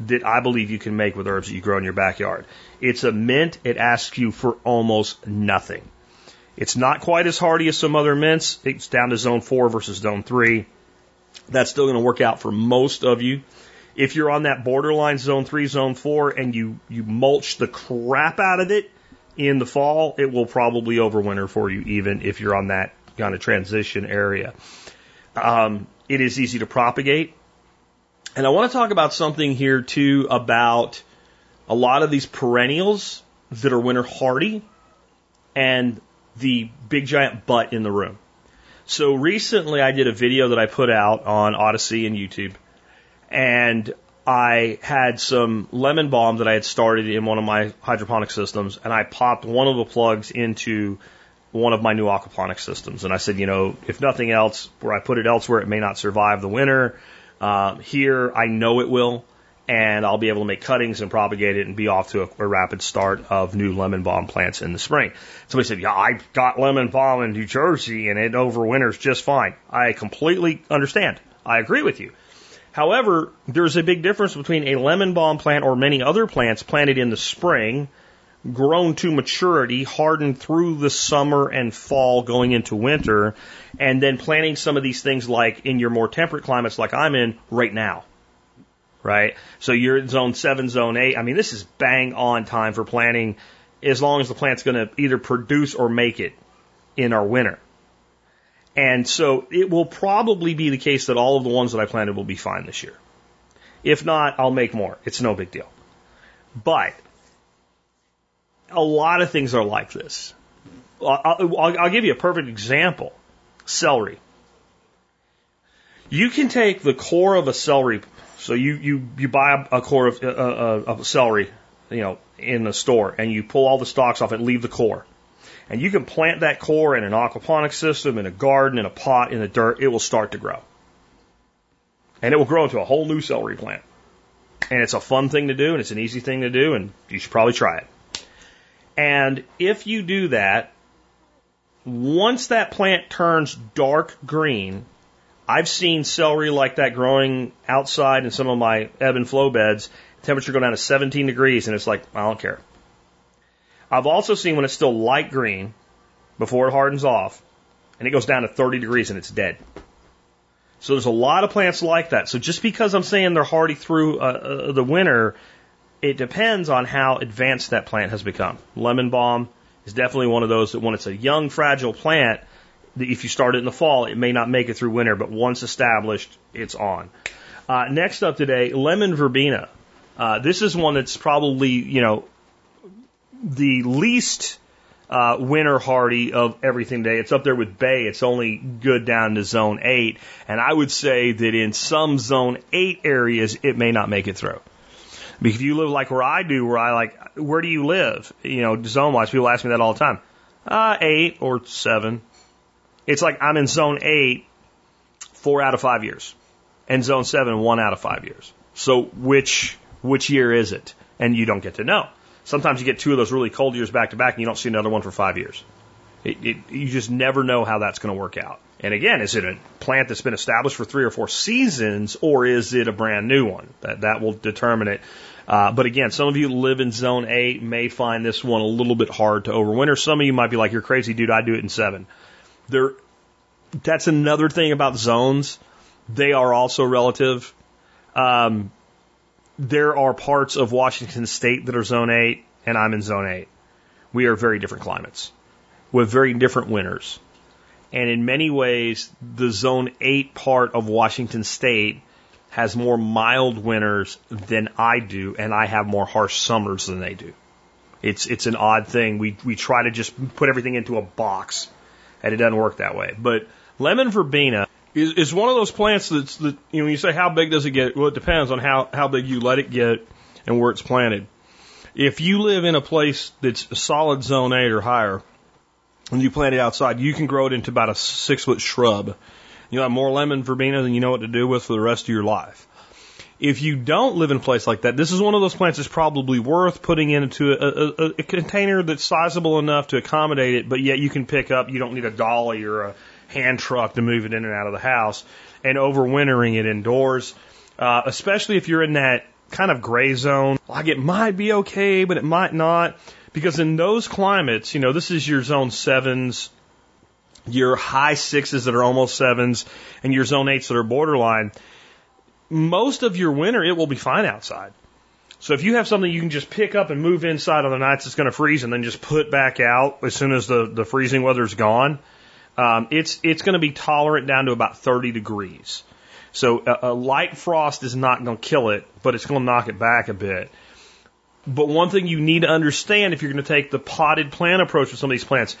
that I believe you can make with herbs that you grow in your backyard. It's a mint. It asks you for almost nothing. It's not quite as hardy as some other mints. It's down to zone four versus zone three. That's still going to work out for most of you. If you're on that borderline zone three, zone four, and you, you mulch the crap out of it in the fall, it will probably overwinter for you, even if you're on that kind of transition area. Um, it is easy to propagate. And I want to talk about something here too about a lot of these perennials that are winter hardy and the big giant butt in the room. So recently I did a video that I put out on Odysee and YouTube and I had some lemon balm that I had started in one of my hydroponic systems and I popped one of the plugs into one of my new aquaponics systems. And I said, you know, if nothing else, where I put it elsewhere, it may not survive the winter. Uh, here, I know it will, and I'll be able to make cuttings and propagate it and be off to a, a rapid start of new lemon balm plants in the spring. Somebody said, yeah, I got lemon balm in New Jersey and it overwinters just fine. I completely understand. I agree with you. However, there's a big difference between a lemon balm plant or many other plants planted in the spring grown to maturity, hardened through the summer and fall going into winter, and then planting some of these things like in your more temperate climates like I'm in right now. Right? So you're in zone seven, zone eight. I mean, this is bang on time for planting as long as the plant's going to either produce or make it in our winter. And so it will probably be the case that all of the ones that I planted will be fine this year. If not, I'll make more. It's no big deal. But a lot of things are like this. I'll, I'll, I'll give you a perfect example celery. You can take the core of a celery, so you, you, you buy a core of, uh, uh, celery, you know, in the store, and you pull all the stalks off and leave the core. And you can plant that core in an aquaponic system, in a garden, in a pot, in the dirt. It will start to grow. And it will grow into a whole new celery plant. And it's a fun thing to do, and it's an easy thing to do, and you should probably try it. And if you do that, once that plant turns dark green, I've seen celery like that growing outside in some of my ebb and flow beds, temperature go down to 17 degrees, and it's like, I don't care. I've also seen when it's still light green before it hardens off, and it goes down to 30 degrees and it's dead. So there's a lot of plants like that. So just because I'm saying they're hardy through uh, uh, the winter it depends on how advanced that plant has become. Lemon balm is definitely one of those that when it's a young, fragile plant, if you start it in the fall, it may not make it through winter, but once established, it's on. Uh, next up today, lemon verbena. Uh, this is one that's probably, you know, the least uh, winter hardy of everything today. It's up there with bay. It's only good down to zone eight. And I would say that in some zone eight areas, it may not make it through. Because if you live like where I do, where I like, where do you live? You know, zone wise, people ask me that all the time. Uh, eight or seven. It's like I'm in zone eight four out of five years, and zone seven one out of five years. So which which year is it? And you don't get to know. Sometimes you get two of those really cold years back to back, and you don't see another one for five years. It, it, you just never know how that's going to work out. And again, is it a plant that's been established for three or four seasons, or is it a brand new one? That that will determine it. Uh, but again, some of you live in zone eight may find this one a little bit hard to overwinter. Some of you might be like, "You're crazy, dude. I do it in seven. There, that's another thing about zones. They are also relative. Um, there are parts of Washington State that are zone eight, and I'm in zone eight. We are very different climates with very different winters. And in many ways, the zone eight part of Washington State has more mild winters than I do, and I have more harsh summers than they do. It's it's an odd thing. We we try to just put everything into a box, and it doesn't work that way. But lemon verbena is, is one of those plants that's that you know when you say how big does it get? Well, it depends on how how big you let it get and where it's planted. If you live in a place that's a solid zone eight or higher, and you plant it outside, you can grow it into about a six foot shrub You'll have more lemon verbena than you know what to do with for the rest of your life. If you don't live in a place like that, this is one of those plants that's probably worth putting into a, a, a container that's sizable enough to accommodate it, but yet you can pick up, you don't need a dolly or a hand truck to move it in and out of the house, and overwintering it indoors, uh, especially if you're in that kind of gray zone. Like it might be okay, but it might not. Because in those climates, you know, this is your zone sevens, your high sixes that are almost sevens, and your zone eights that are borderline, most of your winter it will be fine outside. So if you have something you can just pick up and move inside on the nights it's going to freeze and then just put back out as soon as the, the freezing weather's gone, um, it's it's going to be tolerant down to about 30 degrees. So a, a light frost is not going to kill it, but it's going to knock it back a bit. But one thing you need to understand if you're going to take the potted plant approach with some of these plants,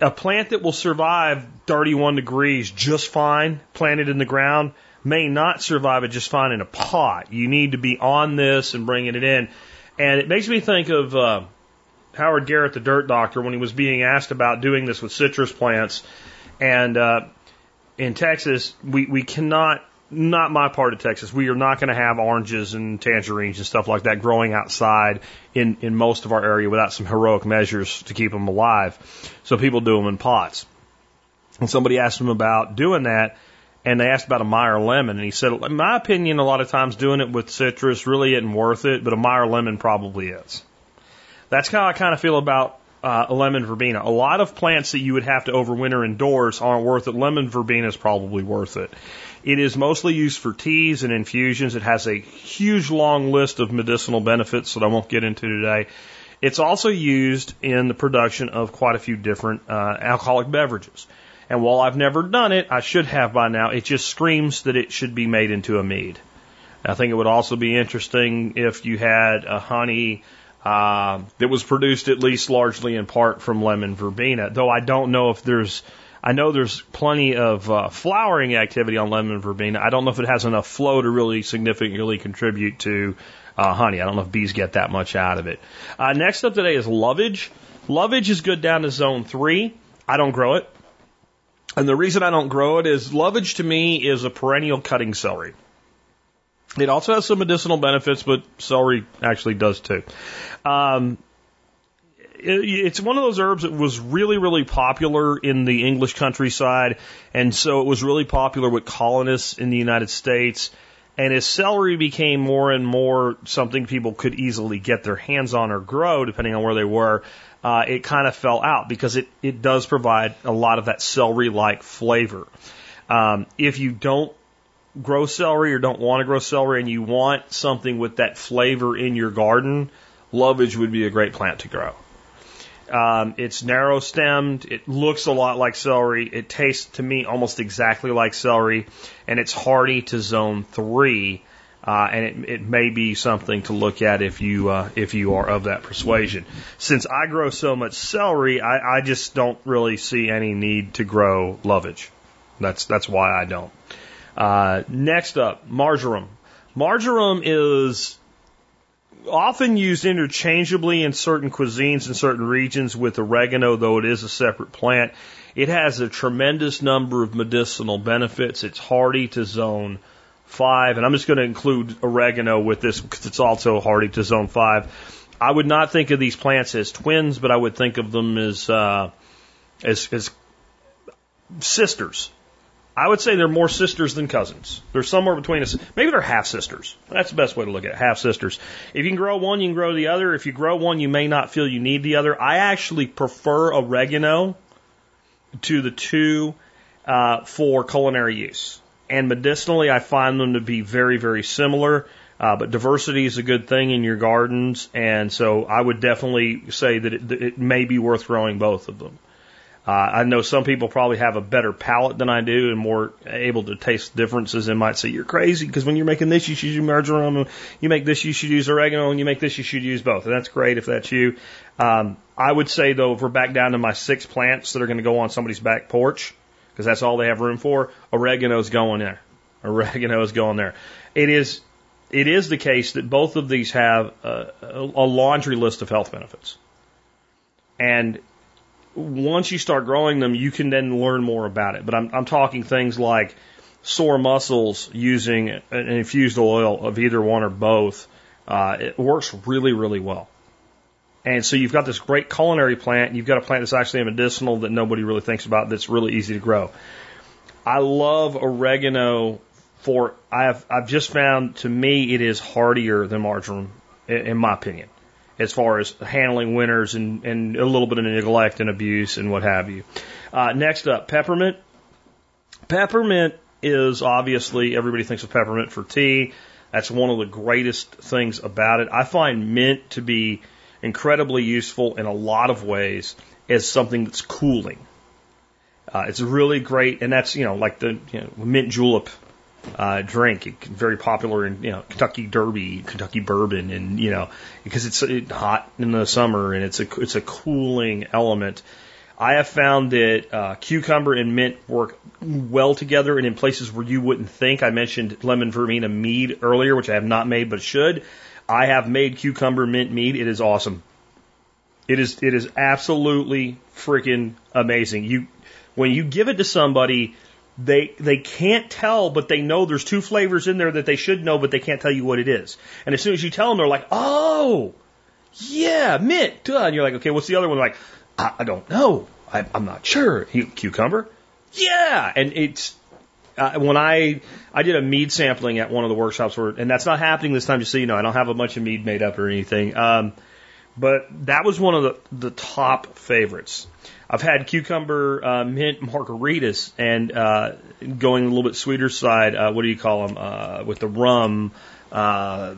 a plant that will survive 31 degrees just fine, planted in the ground, may not survive it just fine in a pot. You need to be on this and bringing it in. And it makes me think of uh, Howard Garrett, the dirt doctor, when he was being asked about doing this with citrus plants. And uh, in Texas, we, we cannot, not my part of Texas, we are not going to have oranges and tangerines and stuff like that growing outside in, in most of our area without some heroic measures to keep them alive. So people do them in pots. And somebody asked him about doing that, and they asked about a Meyer lemon, and he said, in my opinion, a lot of times doing it with citrus really isn't worth it, but a Meyer lemon probably is. That's how I kind of feel about uh, a lemon verbena. A lot of plants that you would have to overwinter indoors aren't worth it. Lemon verbena is probably worth it. It is mostly used for teas and infusions. It has a huge long list of medicinal benefits that I won't get into today. It's also used in the production of quite a few different uh, alcoholic beverages. And while I've never done it, I should have by now. It just screams that it should be made into a mead. I think it would also be interesting if you had a honey uh, that was produced at least largely in part from lemon verbena. Though I don't know if there's, I know there's plenty of uh, flowering activity on lemon verbena. I don't know if it has enough flow to really significantly contribute to uh, honey. I don't know if bees get that much out of it. Uh, next up today is lovage. Lovage is good down to zone three. I don't grow it. And the reason I don't grow it is lovage to me is a perennial cutting celery. It also has some medicinal benefits, but celery actually does too. Um, it's one of those herbs that was really, really popular in the English countryside, and so it was really popular with colonists in the United States. And as celery became more and more something people could easily get their hands on or grow, depending on where they were, uh, it kind of fell out because it, it does provide a lot of that celery like flavor. Um, if you don't grow celery or don't want to grow celery and you want something with that flavor in your garden, lovage would be a great plant to grow. Um, it's narrow stemmed. It looks a lot like celery. It tastes to me almost exactly like celery, and it's hardy to zone three. Uh, and it, it may be something to look at if you uh, if you are of that persuasion. Since I grow so much celery, I, I just don't really see any need to grow lovage. That's that's why I don't. Uh, next up, marjoram. Marjoram is often used interchangeably in certain cuisines in certain regions with oregano, though it is a separate plant. It has a tremendous number of medicinal benefits. It's hardy to zone five, and I'm just going to include oregano with this because it's also hardy to zone five. I would not think of these plants as twins, but I would think of them as uh, as, as sisters. I would say they're more sisters than cousins. They're somewhere between us. Maybe they're half sisters. That's the best way to look at it. Half sisters. If you can grow one, you can grow the other. If you grow one, you may not feel you need the other. I actually prefer oregano to the two uh, for culinary use. And medicinally, I find them to be very, very similar. Uh, but diversity is a good thing in your gardens, and so I would definitely say that it, it may be worth growing both of them. Uh, I know some people probably have a better palate than I do and more able to taste differences and might say, you're crazy because when you're making this, you should use marjoram. You make this, you should use oregano. And you make this, you should use both. And that's great if that's you. Um, I would say though, if we're back down to my six plants that are going to go on somebody's back porch, because that's all they have room for, oregano's going there. <laughs> Oregano is going there. It is, it is the case that both of these have a, a laundry list of health benefits. And once you start growing them, you can then learn more about it. But I'm, I'm talking things like sore muscles using an infused oil of either one or both. Uh, it works really, really well. And so you've got this great culinary plant. You've got a plant that's actually medicinal that nobody really thinks about that's really easy to grow. I love oregano for, I've, I've just found to me it is hardier than marjoram, in my opinion as far as handling winters and, and a little bit of neglect and abuse and what have you. Uh, next up, peppermint. Peppermint is obviously, everybody thinks of peppermint for tea. That's one of the greatest things about it. I find mint to be incredibly useful in a lot of ways as something that's cooling. Uh, it's really great, and that's, you know, like the you know, mint julep uh, drink. Very popular in you know Kentucky Derby, Kentucky bourbon, and you know because it's hot in the summer and it's a it's a cooling element. I have found that uh, cucumber and mint work well together and in places where you wouldn't think. I mentioned lemon verbena mead earlier, which I have not made but should. I have made cucumber mint mead. It is awesome. It is it is absolutely freaking amazing. You when you give it to somebody, they they can't tell, but they know there's two flavors in there that they should know, but they can't tell you what it is. And as soon as you tell them, they're like, "Oh, yeah, mint." Duh. And you're like, "Okay, what's the other one?" They're like, I, I don't know. I, I'm not sure. Cucumber? Yeah. And it's uh, when I I did a mead sampling at one of the workshops where, and that's not happening this time. Just so you know, I don't have a bunch of mead made up or anything. Um, but that was one of the the top favorites. I've had cucumber uh, mint margaritas and uh, going a little bit sweeter side. Uh, what do you call them? Uh, with the rum uh,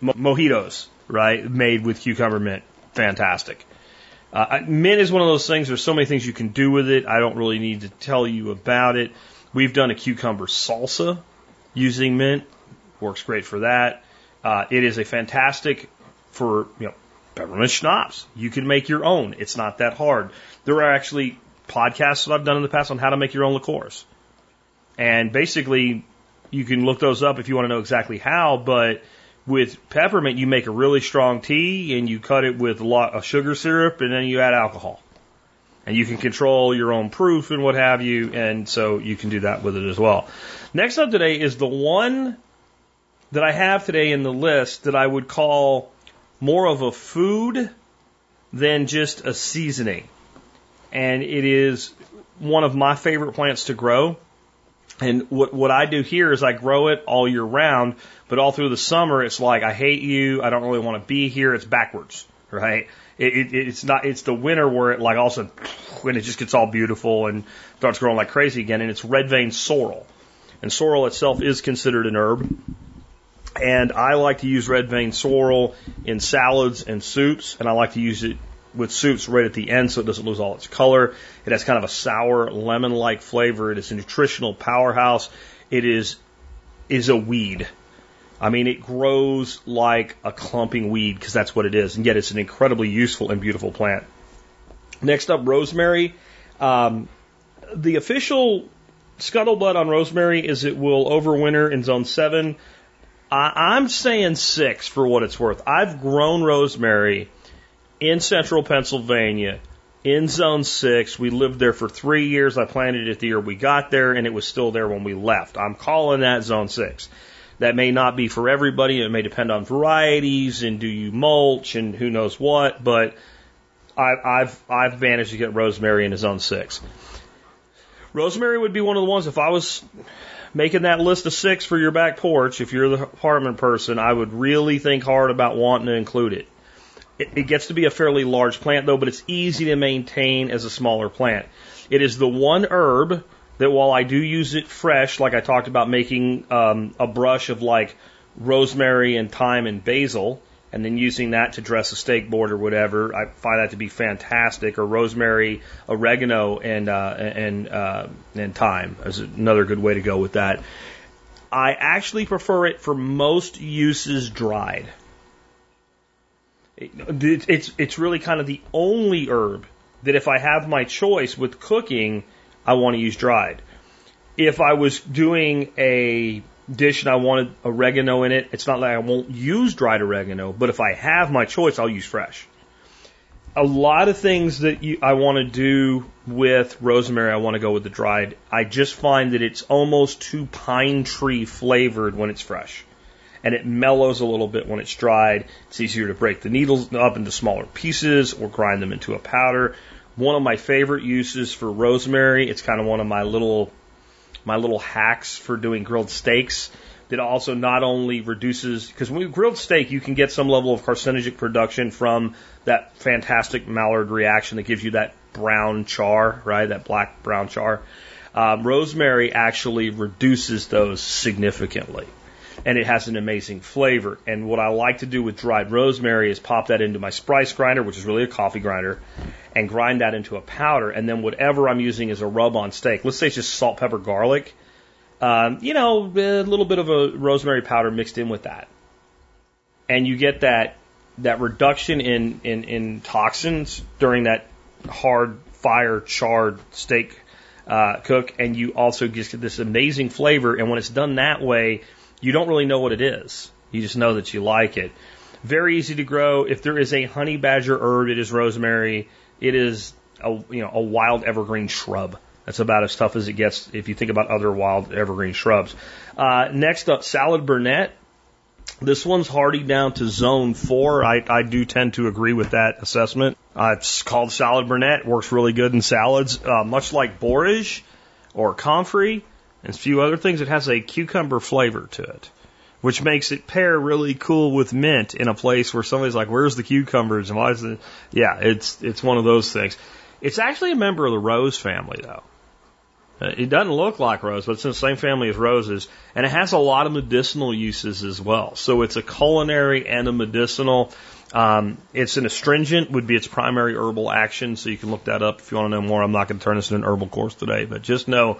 mo- mojitos, right? Made with cucumber mint, fantastic. Uh, mint is one of those things. There's so many things you can do with it. I don't really need to tell you about it. We've done a cucumber salsa using mint. Works great for that. Uh, it is a fantastic for you know peppermint schnapps. You can make your own. It's not that hard. There are actually podcasts that I've done in the past on how to make your own liqueurs, and basically you can look those up if you want to know exactly how. But with peppermint, you make a really strong tea and you cut it with a lot of sugar syrup and then you add alcohol. And you can control your own proof and what have you, and so you can do that with it as well. Next up today is the one that I have today in the list that I would call more of a food than just a seasoning. And it is one of my favorite plants to grow. And what, what I do here is I grow it all year round, but all through the summer, it's like, I hate you. I don't really want to be here. It's backwards, right? It, it, it's not, it's the winter where it like all of a sudden, when it just gets all beautiful and starts growing like crazy again. And it's red vein sorrel. And sorrel itself is considered an herb. And I like to use red vein sorrel in salads and soups, and I like to use it with soups right at the end so it doesn't lose all its color. It has kind of a sour lemon like flavor. It is a nutritional powerhouse. It is is a weed. I mean, it grows like a clumping weed because that's what it is, and yet it's an incredibly useful and beautiful plant. Next up, rosemary. Um, the official scuttlebutt on rosemary is it will overwinter in zone seven. I, I'm saying six for what it's worth. I've grown rosemary in central Pennsylvania in zone six. We lived there for three years. I planted it the year we got there, and it was still there when we left. I'm calling that zone six. That may not be for everybody. It may depend on varieties and do you mulch and who knows what, but I, I've, I've managed to get rosemary into zone six. Rosemary would be one of the ones, if I was making that list of six for your back porch, if you're the apartment person, I would really think hard about wanting to include it. It, it gets to be a fairly large plant though, but it's easy to maintain as a smaller plant. It is the one herb that while I do use it fresh, like I talked about making um, a brush of like rosemary and thyme and basil, and then using that to dress a steak board or whatever, I find that to be fantastic. Or rosemary, oregano, and uh, and uh, and thyme is another good way to go with that. I actually prefer it for most uses dried. It, it's it's really kind of the only herb that if I have my choice with cooking, I want to use dried. If I was doing a dish and I wanted oregano in it, it's not like I won't use dried oregano, but if I have my choice, I'll use fresh. A lot of things that you, I want to do with rosemary, I want to go with the dried. I just find that it's almost too pine tree flavored when it's fresh. And it mellows a little bit when it's dried. It's easier to break the needles up into smaller pieces or grind them into a powder. One of my favorite uses for rosemary, it's kind of one of my little my little hacks for doing grilled steaks that also not only reduces because when you grilled steak you can get some level of carcinogenic production from that fantastic Maillard reaction that gives you that brown char, right? That black brown char. Um, rosemary actually reduces those significantly and it has an amazing flavor. And what I like to do with dried rosemary is pop that into my spice grinder, which is really a coffee grinder, and grind that into a powder. And then whatever I'm using as a rub on steak, let's say it's just salt, pepper, garlic, um, you know, a little bit of a rosemary powder mixed in with that. And you get that, that reduction in, in, in toxins during that hard fire charred steak uh, cook, and you also get this amazing flavor. And when it's done that way, you don't really know what it is. You just know that you like it. Very easy to grow. If there is a honey badger herb, it is rosemary. It is a you know a wild evergreen shrub. That's about as tough as it gets if you think about other wild evergreen shrubs. Uh, next up, salad burnet. This one's hardy down to zone four. I, I do tend to agree with that assessment. Uh, it's called salad burnet. Works really good in salads, uh, much like borage or comfrey and a few other things. It has a cucumber flavor to it which makes it pair really cool with mint in a place where somebody's like, "Where's the cucumbers?" and why is it? Yeah, it's it's one of those things. It's actually a member of the rose family, though. Uh, it doesn't look like rose, but it's in the same family as roses, and it has a lot of medicinal uses as well. So it's a culinary and a medicinal. Um, it's an astringent, would be its primary herbal action. So you can look that up if you want to know more. I'm not going to turn this into an herbal course today, but just know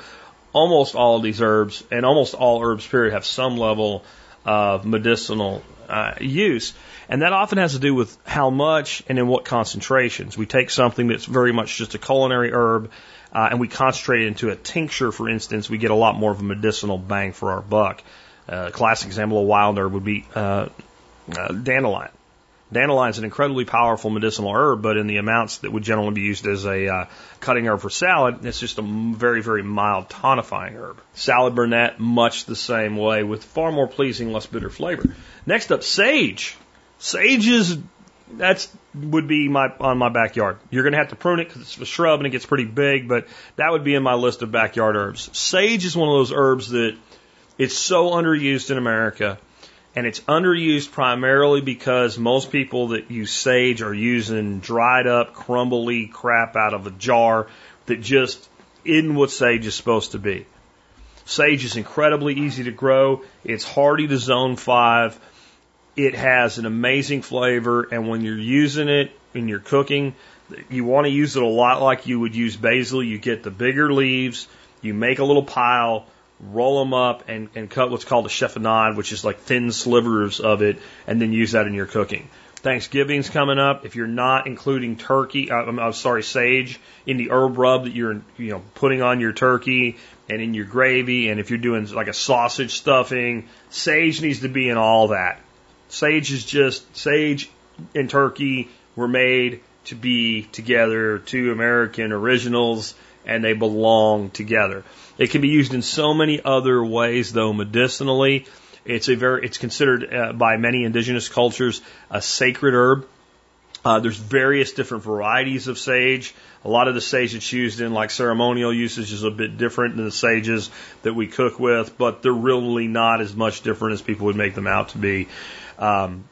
almost all of these herbs and almost all herbs, period, have some level of medicinal uh, use. And that often has to do with how much and in what concentrations. We take something that's very much just a culinary herb uh, and we concentrate it into a tincture, for instance, we get a lot more of a medicinal bang for our buck. Uh, a classic example of a wild herb would be uh, uh, dandelion. Dandelion is an incredibly powerful medicinal herb, but in the amounts that would generally be used as a uh, cutting herb for salad, it's just a very, very mild tonifying herb. Salad burnet, much the same way, with far more pleasing, less bitter flavor. Next up, sage. Sage is that's would be my on my backyard. You're going to have to prune it because it's a shrub and it gets pretty big, but that would be in my list of backyard herbs. Sage is one of those herbs that it's so underused in America and it's underused primarily because most people that use sage are using dried up, crumbly crap out of a jar that just isn't what sage is supposed to be. Sage is incredibly easy to grow. It's hardy to zone five. It has an amazing flavor, and when you're using it in your cooking, you want to use it a lot like you would use basil. You get the bigger leaves, you make a little pile, roll them up and, and cut what's called a chiffonade, which is like thin slivers of it, and then use that in your cooking. Thanksgiving's coming up. If you're not including turkey, uh, I'm, I'm sorry, sage in the herb rub that you're you know putting on your turkey and in your gravy, and if you're doing like a sausage stuffing, sage needs to be in all that. Sage is just sage and turkey were made to be together, two American originals, and they belong together. It can be used in so many other ways, though, medicinally. It's a very, it's considered uh, by many indigenous cultures a sacred herb. Uh, there's various different varieties of sage. A lot of the sage that's used in like ceremonial usage is a bit different than the sages that we cook with, but they're really not as much different as people would make them out to be. Um,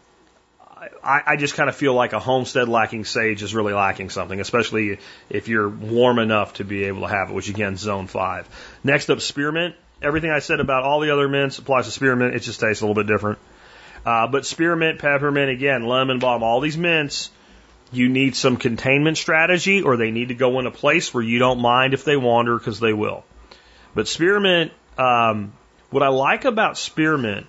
I, I just kind of feel like a homestead lacking sage is really lacking something, especially if you're warm enough to be able to have it, which again, zone five. Next up, spearmint. Everything I said about all the other mints applies to spearmint. It just tastes a little bit different. Uh, but spearmint, peppermint, again, lemon balm, all these mints, you need some containment strategy or they need to go in a place where you don't mind if they wander because they will. But spearmint, um, what I like about spearmint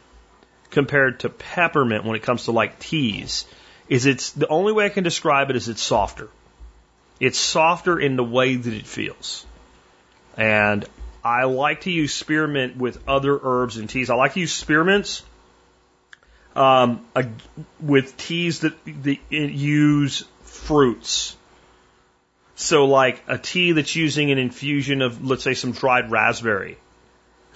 compared to peppermint when it comes to like teas is it's the only way I can describe it is it's softer. It's softer in the way that it feels. And I like to use spearmint with other herbs and teas. I like to use spearmints um, with teas that, that use fruits. So, like a tea that's using an infusion of, let's say, some dried raspberry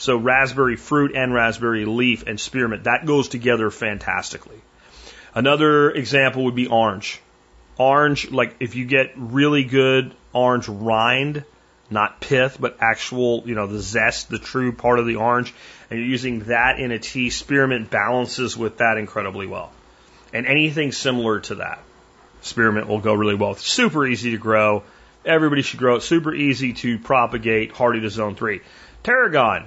so raspberry fruit and raspberry leaf and spearmint, that goes together fantastically. Another example would be orange. Orange, like if you get really good orange rind, not pith, but actual, you know, the zest, the true part of the orange, and you're using that in a tea, spearmint balances with that incredibly well. And anything similar to that, spearmint will go really well. It's super easy to grow. Everybody should grow it. Super easy to propagate, hardy to zone three. Tarragon,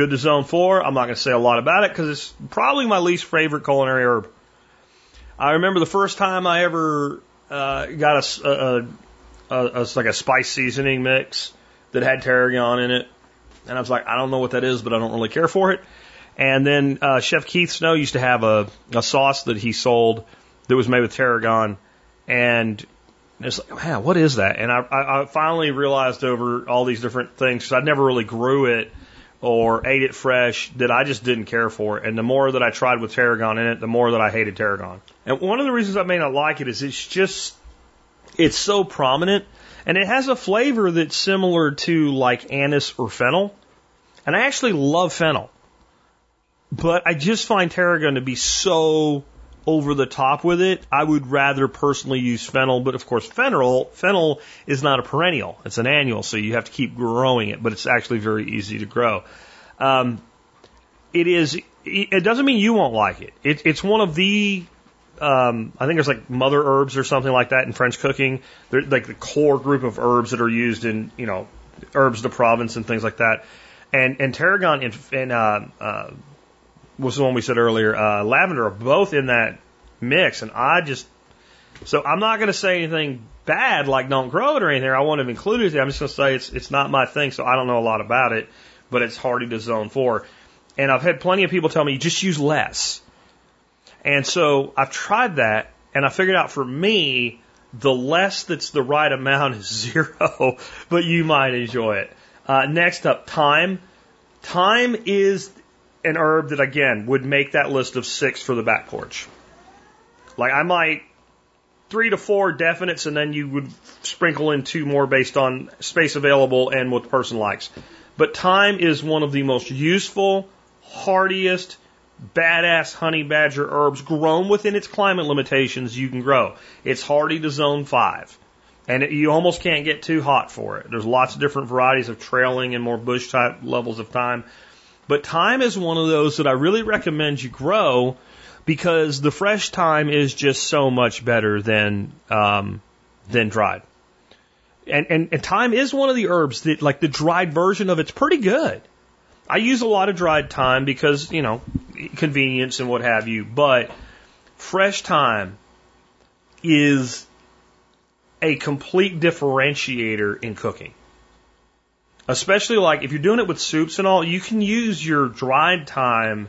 Good to zone four. I'm not going to say a lot about it because it's probably my least favorite culinary herb. I remember the first time I ever uh, got a, a, a, a, like a spice seasoning mix that had tarragon in it, and I was like, I don't know what that is, but I don't really care for it. And then uh, Chef Keith Snow used to have a, a sauce that he sold that was made with tarragon, and it's like, man, what is that? And I, I, I finally realized over all these different things, because I never really grew it or ate it fresh, that I just didn't care for. And the more that I tried with tarragon in it, the more that I hated tarragon. And one of the reasons I may not like it is it's just, it's so prominent and it has a flavor that's similar to like anise or fennel. And I actually love fennel. But I just find tarragon to be so over the top with it. I would rather personally use fennel, but of course fennel fennel is not a perennial; it's an annual, so you have to keep growing it. But it's actually very easy to grow. Um, it is. It doesn't mean you won't like it. it it's one of the. Um, I think there's like mother herbs or something like that in French cooking. They're like the core group of herbs that are used in you know herbes de Provence and things like that. And and tarragon and, and uh, uh, was the one we said earlier, uh, lavender are both in that mix. And I just, so I'm not going to say anything bad like don't grow it or anything. I won't have included it. I'm just going to say it's, it's not my thing. So I don't know a lot about it, but it's hardy to zone four. And I've had plenty of people tell me just use less. And so I've tried that and I figured out for me, the less that's the right amount is <laughs> zero, but you might enjoy it. Uh, next up, thyme. Thyme is an herb that again would make that list of six for the back porch. Like I might three to four definites, and then you would sprinkle in two more based on space available and what the person likes. But thyme is one of the most useful, hardiest, badass honey badger herbs grown within its climate limitations you can grow. It's hardy to zone five. And it, you almost can't get too hot for it. There's lots of different varieties of trailing and more bush type levels of thyme. But thyme is one of those that I really recommend you grow because the fresh thyme is just so much better than um, than dried. And, and and thyme is one of the herbs that like the dried version of it's pretty good. I use a lot of dried thyme because you know convenience and what have you, but fresh thyme is a complete differentiator in cooking. Especially like if you're doing it with soups and all, you can use your dried thyme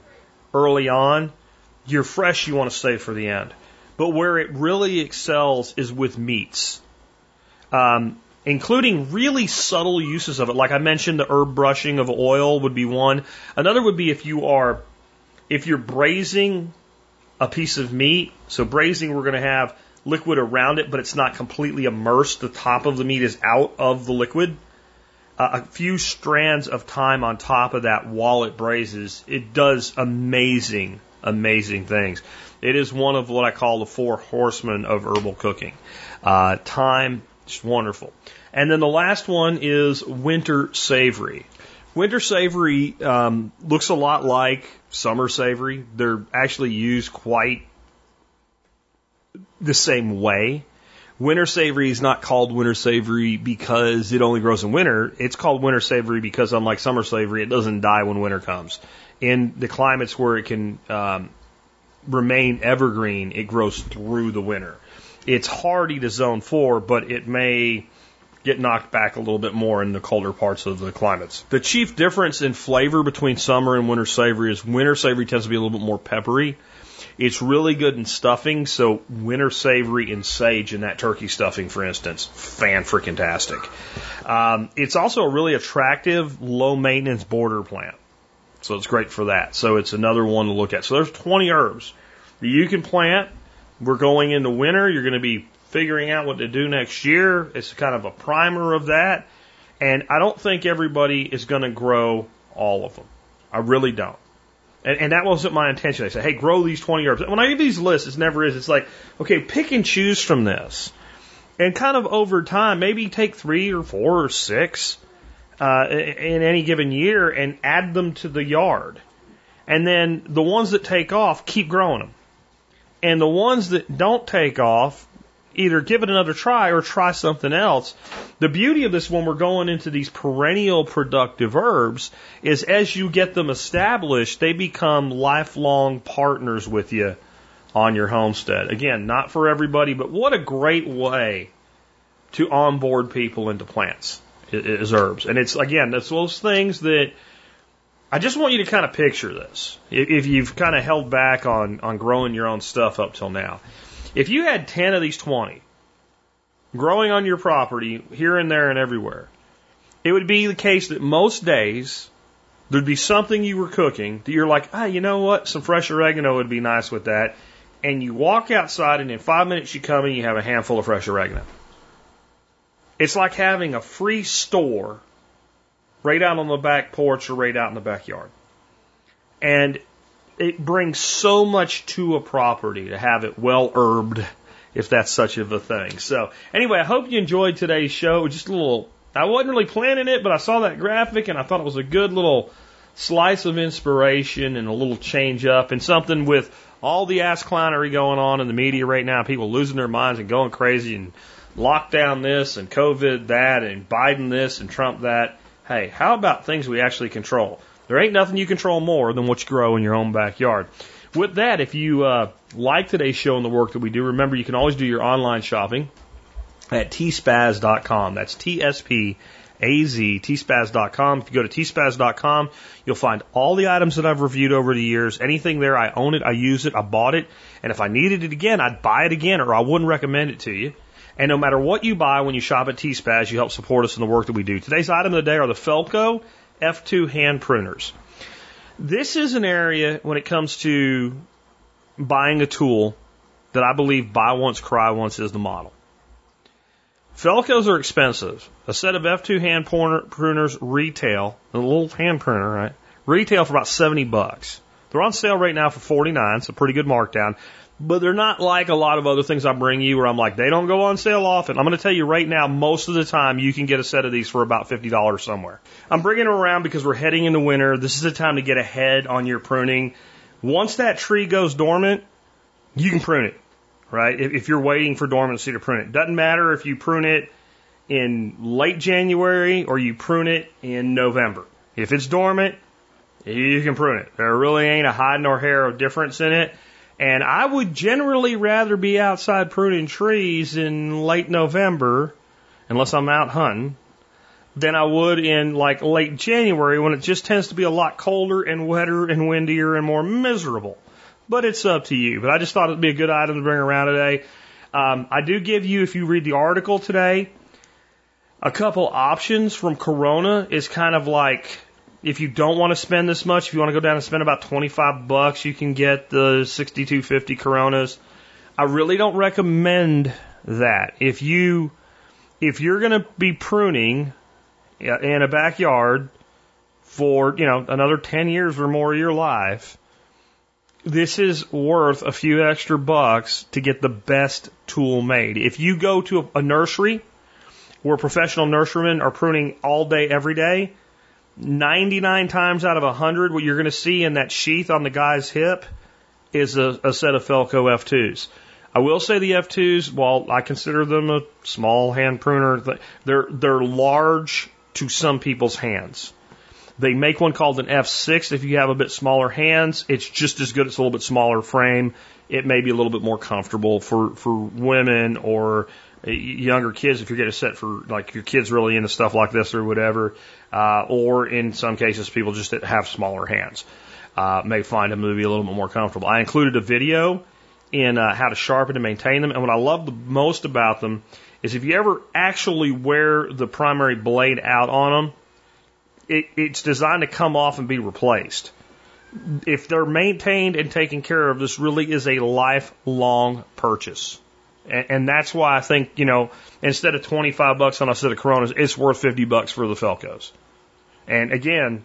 early on. Your fresh you want to save for the end. But where it really excels is with meats. Um, including really subtle uses of it. Like I mentioned, the herb brushing of oil would be one. Another would be if you are, if you're braising a piece of meat. So braising, we're going to have liquid around it, but it's not completely immersed. The top of the meat is out of the liquid a few strands of thyme on top of that while it braises, it does amazing, amazing things. It is one of what I call the four horsemen of herbal cooking. Uh, thyme, just wonderful. And then the last one is winter savory. Winter savory um, looks a lot like summer savory. They're actually used quite the same way. Winter savory is not called winter savory because it only grows in winter. It's called winter savory because, unlike summer savory, it doesn't die when winter comes. In the climates where it can um, remain evergreen, it grows through the winter. It's hardy to zone four, but it may get knocked back a little bit more in the colder parts of the climates. The chief difference in flavor between summer and winter savory is winter savory tends to be a little bit more peppery it's really good in stuffing, so winter savory and sage in that turkey stuffing, for instance, fan freaking tastic. Um, it's also a really attractive, low maintenance border plant, so it's great for that. So it's another one to look at. So there's 20 herbs that you can plant. We're going into winter. You're going to be figuring out what to do next year. It's kind of a primer of that. And I don't think everybody is going to grow all of them. I really don't. And, and that wasn't my intention. I said, hey, grow these 20 herbs. When I give these lists, it never is. It's like, okay, pick and choose from this. And kind of over time, maybe take three or four or six uh, in any given year and add them to the yard. And then the ones that take off, keep growing them. And the ones that don't take off, either give it another try or try something else. The beauty of this when we're going into these perennial productive herbs is as you get them established, they become lifelong partners with you on your homestead. Again, not for everybody, but what a great way to onboard people into plants is herbs. And it's again, that's those things that I just want you to kind of picture this. If you've kind of held back on, on growing your own stuff up till now. If you had 10 of these 20 growing on your property here and there and everywhere, it would be the case that most days there'd be something you were cooking that you're like, ah, you know what? Some fresh oregano would be nice with that. And you walk outside and in five minutes you come and you have a handful of fresh oregano. It's like having a free store right out on the back porch or right out in the backyard. And it brings so much to a property to have it well herbed, if that's such of a thing. So anyway, I hope you enjoyed today's show. Just a little, I wasn't really planning it, but I saw that graphic and I thought it was a good little slice of inspiration and a little change up and something with all the ass clownery going on in the media right now, people losing their minds and going crazy and lockdown this and COVID that and Biden this and Trump that. Hey, how about things we actually control? There ain't nothing you control more than what you grow in your own backyard. With that, if you uh, like today's show and the work that we do, remember you can always do your online shopping at tspaz.com. That's T S P A Z, tspaz.com. If you go to tspaz.com, you'll find all the items that I've reviewed over the years. Anything there, I own it, I use it, I bought it, and if I needed it again, I'd buy it again or I wouldn't recommend it to you. And no matter what you buy when you shop at T-Spaz, you help support us in the work that we do. Today's item of the day are the Felco F2 hand pruners. This is an area when it comes to buying a tool that I believe buy once, cry once is the model. Felcos are expensive. A set of F2 hand pruners retail, a little hand pruner, right? Retail for about 70 bucks. They're on sale right now for 49, so pretty good markdown but they're not like a lot of other things I bring you where I'm like, they don't go on sale often. I'm going to tell you right now, most of the time you can get a set of these for about $50 somewhere. I'm bringing them around because we're heading into winter. This is the time to get ahead on your pruning. Once that tree goes dormant, you can prune it, right? If, if you're waiting for dormancy to prune it. Doesn't matter if you prune it in late January or you prune it in November. If it's dormant, you can prune it. There really ain't a hide nor hair of difference in it. And I would generally rather be outside pruning trees in late November, unless I'm out hunting, than I would in like late January when it just tends to be a lot colder and wetter and windier and more miserable. But it's up to you. But I just thought it'd be a good item to bring around today. Um, I do give you, if you read the article today, a couple options from Corona is kind of like if you don't want to spend this much, if you want to go down and spend about 25 bucks, you can get the 6250 Coronas. I really don't recommend that. If you if you're going to be pruning in a backyard for, you know, another 10 years or more of your life, this is worth a few extra bucks to get the best tool made. If you go to a nursery where professional nurserymen are pruning all day every day, 99 times out of 100, what you're going to see in that sheath on the guy's hip is a, a set of Felco F2s. I will say the F2s, while I consider them a small hand pruner, they're, they're large to some people's hands. They make one called an F6 if you have a bit smaller hands. It's just as good. It's a little bit smaller frame. It may be a little bit more comfortable for, for women or younger kids if you're getting set for like your kids really into stuff like this or whatever, uh, or in some cases people just that have smaller hands uh, may find to be a little bit more comfortable. I included a video in uh, how to sharpen and maintain them, and what I love the most about them is if you ever actually wear the primary blade out on them, it, it's designed to come off and be replaced. If they're maintained and taken care of, this really is a lifelong purchase. And, and that's why I think, you know, instead of 25 bucks on a set of Coronas, it's worth 50 bucks for the Felcos. And again,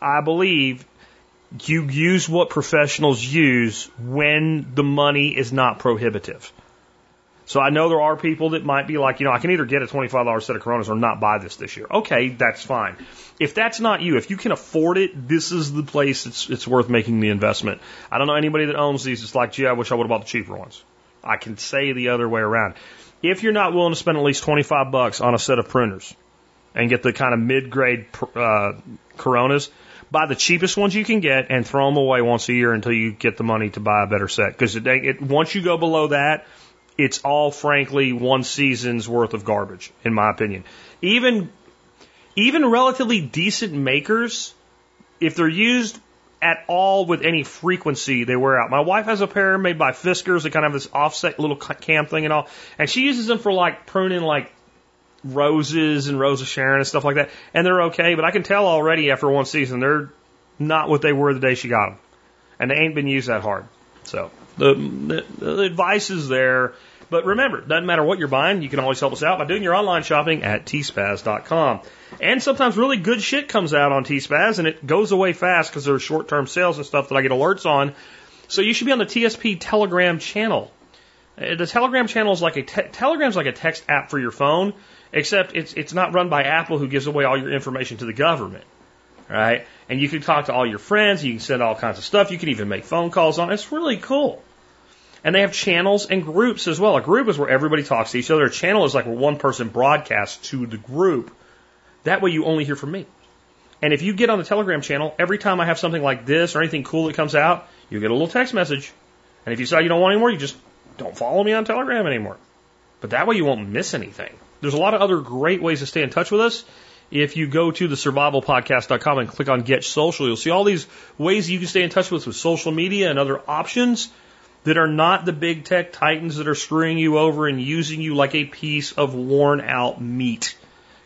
I believe you use what professionals use when the money is not prohibitive. So I know there are people that might be like, you know, I can either get a $25 set of Coronas or not buy this this year. Okay, that's fine. If that's not you, if you can afford it, this is the place it's, it's worth making the investment. I don't know anybody that owns these. It's like, gee, I wish I would have bought the cheaper ones. I can say the other way around. If you're not willing to spend at least 25 bucks on a set of pruners and get the kind of mid-grade uh, Coronas, buy the cheapest ones you can get and throw them away once a year until you get the money to buy a better set. Because it, it, once you go below that, it's all frankly one season's worth of garbage, in my opinion. Even even relatively decent makers, if they're used at all with any frequency they wear out. My wife has a pair made by Fiskars that kind of have this offset little cam thing and all, and she uses them for like pruning like roses and Rose of Sharon and stuff like that, and they're okay. But I can tell already after one season they're not what they were the day she got them, and they ain't been used that hard. So the, the, the advice is there. But remember, doesn't matter what you're buying, you can always help us out by doing your online shopping at tspaz.com. And sometimes really good shit comes out on tspaz and it goes away fast because there's short term sales and stuff that I get alerts on. So you should be on the TSP Telegram channel. Uh, the Telegram channel is like a te- Telegram's like a text app for your phone, except it's it's not run by Apple who gives away all your information to the government. Right? And you can talk to all your friends, you can send all kinds of stuff, you can even make phone calls on. It's really cool. And they have channels and groups as well. A group is where everybody talks to each other. A channel is like where one person broadcasts to the group. That way you only hear from me. And if you get on the Telegram channel, every time I have something like this or anything cool that comes out, you get a little text message. And if you decide you don't want any more, you just don't follow me on Telegram anymore. But that way you won't miss anything. There's a lot of other great ways to stay in touch with us. If you go to the survivalpodcast.com and click on Get Social, you'll see all these ways you can stay in touch with us with social media and other options that are not the big tech titans that are screwing you over and using you like a piece of worn out meat.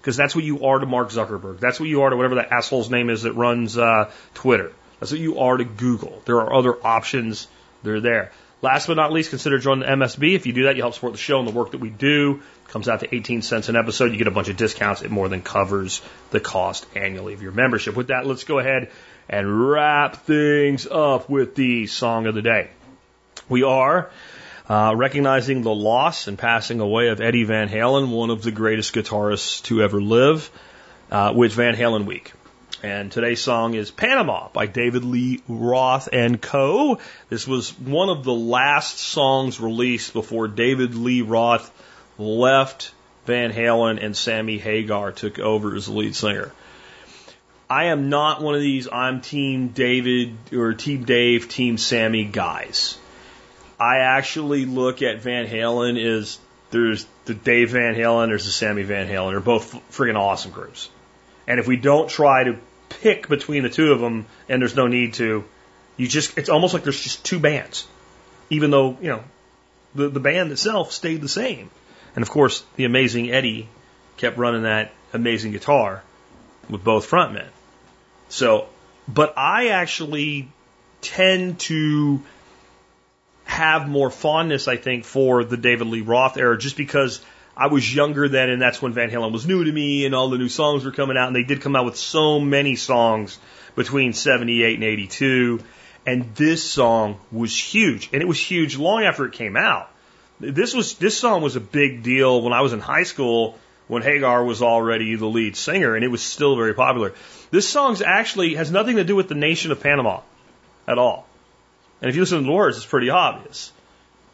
Because that's what you are to Mark Zuckerberg. That's what you are to whatever that asshole's name is that runs uh, Twitter. That's what you are to Google. There are other options. They're there. Last but not least, consider joining the MSB. If you do that, you help support the show and the work that we do. It comes out to 18 cents an episode. You get a bunch of discounts. It more than covers the cost annually of your membership. With that, let's go ahead and wrap things up with the song of the day. We are uh, recognizing the loss and passing away of Eddie Van Halen, one of the greatest guitarists to ever live, uh, with Van Halen Week. And today's song is Panama by David Lee Roth and Co. This was one of the last songs released before David Lee Roth left Van Halen and Sammy Hagar took over as lead singer. I am not one of these I'm team David or team Dave, team Sammy guys. I actually look at Van Halen as there's the Dave Van Halen, there's the Sammy Van Halen. They're both friggin' awesome groups. And if we don't try to pick between the two of them, and there's no need to, you just, it's almost like there's just two bands. Even though, you know, the, the band itself stayed the same. And of course, the amazing Eddie kept running that amazing guitar with both frontmen. So, but I actually tend to have more fondness, I think, for the David Lee Roth era just because I was younger then and that's when Van Halen was new to me and all the new songs were coming out and they did come out with so many songs between 78 and 82 and this song was huge and it was huge long after it came out. This was this song was a big deal when I was in high school when Hagar was already the lead singer and it was still very popular. This song's actually has nothing to do with the nation of Panama at all. And if you listen to the words, it's pretty obvious.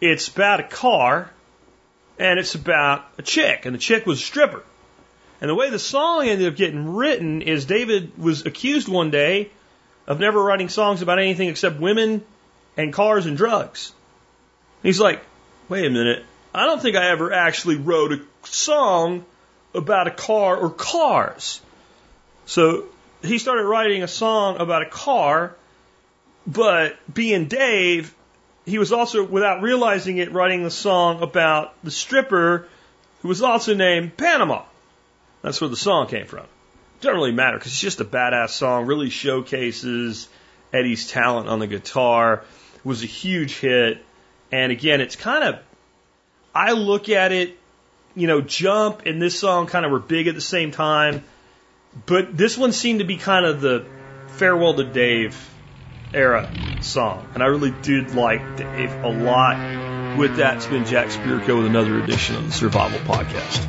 It's about a car and it's about a chick, and the chick was a stripper. And the way the song ended up getting written is David was accused one day of never writing songs about anything except women and cars and drugs. He's like, wait a minute, I don't think I ever actually wrote a song about a car or cars. So he started writing a song about a car but being Dave, he was also, without realizing it, writing the song about the stripper who was also named Panama. That's where the song came from. Doesn't really matter because it's just a badass song. Really showcases Eddie's talent on the guitar. It was a huge hit. And again, it's kind of, I look at it, you know, Jump and this song kind of were big at the same time. But this one seemed to be kind of the farewell to Dave era song. And I really did like Dave a lot. With that, it's been Jack Spirko with another edition of the Survival Podcast.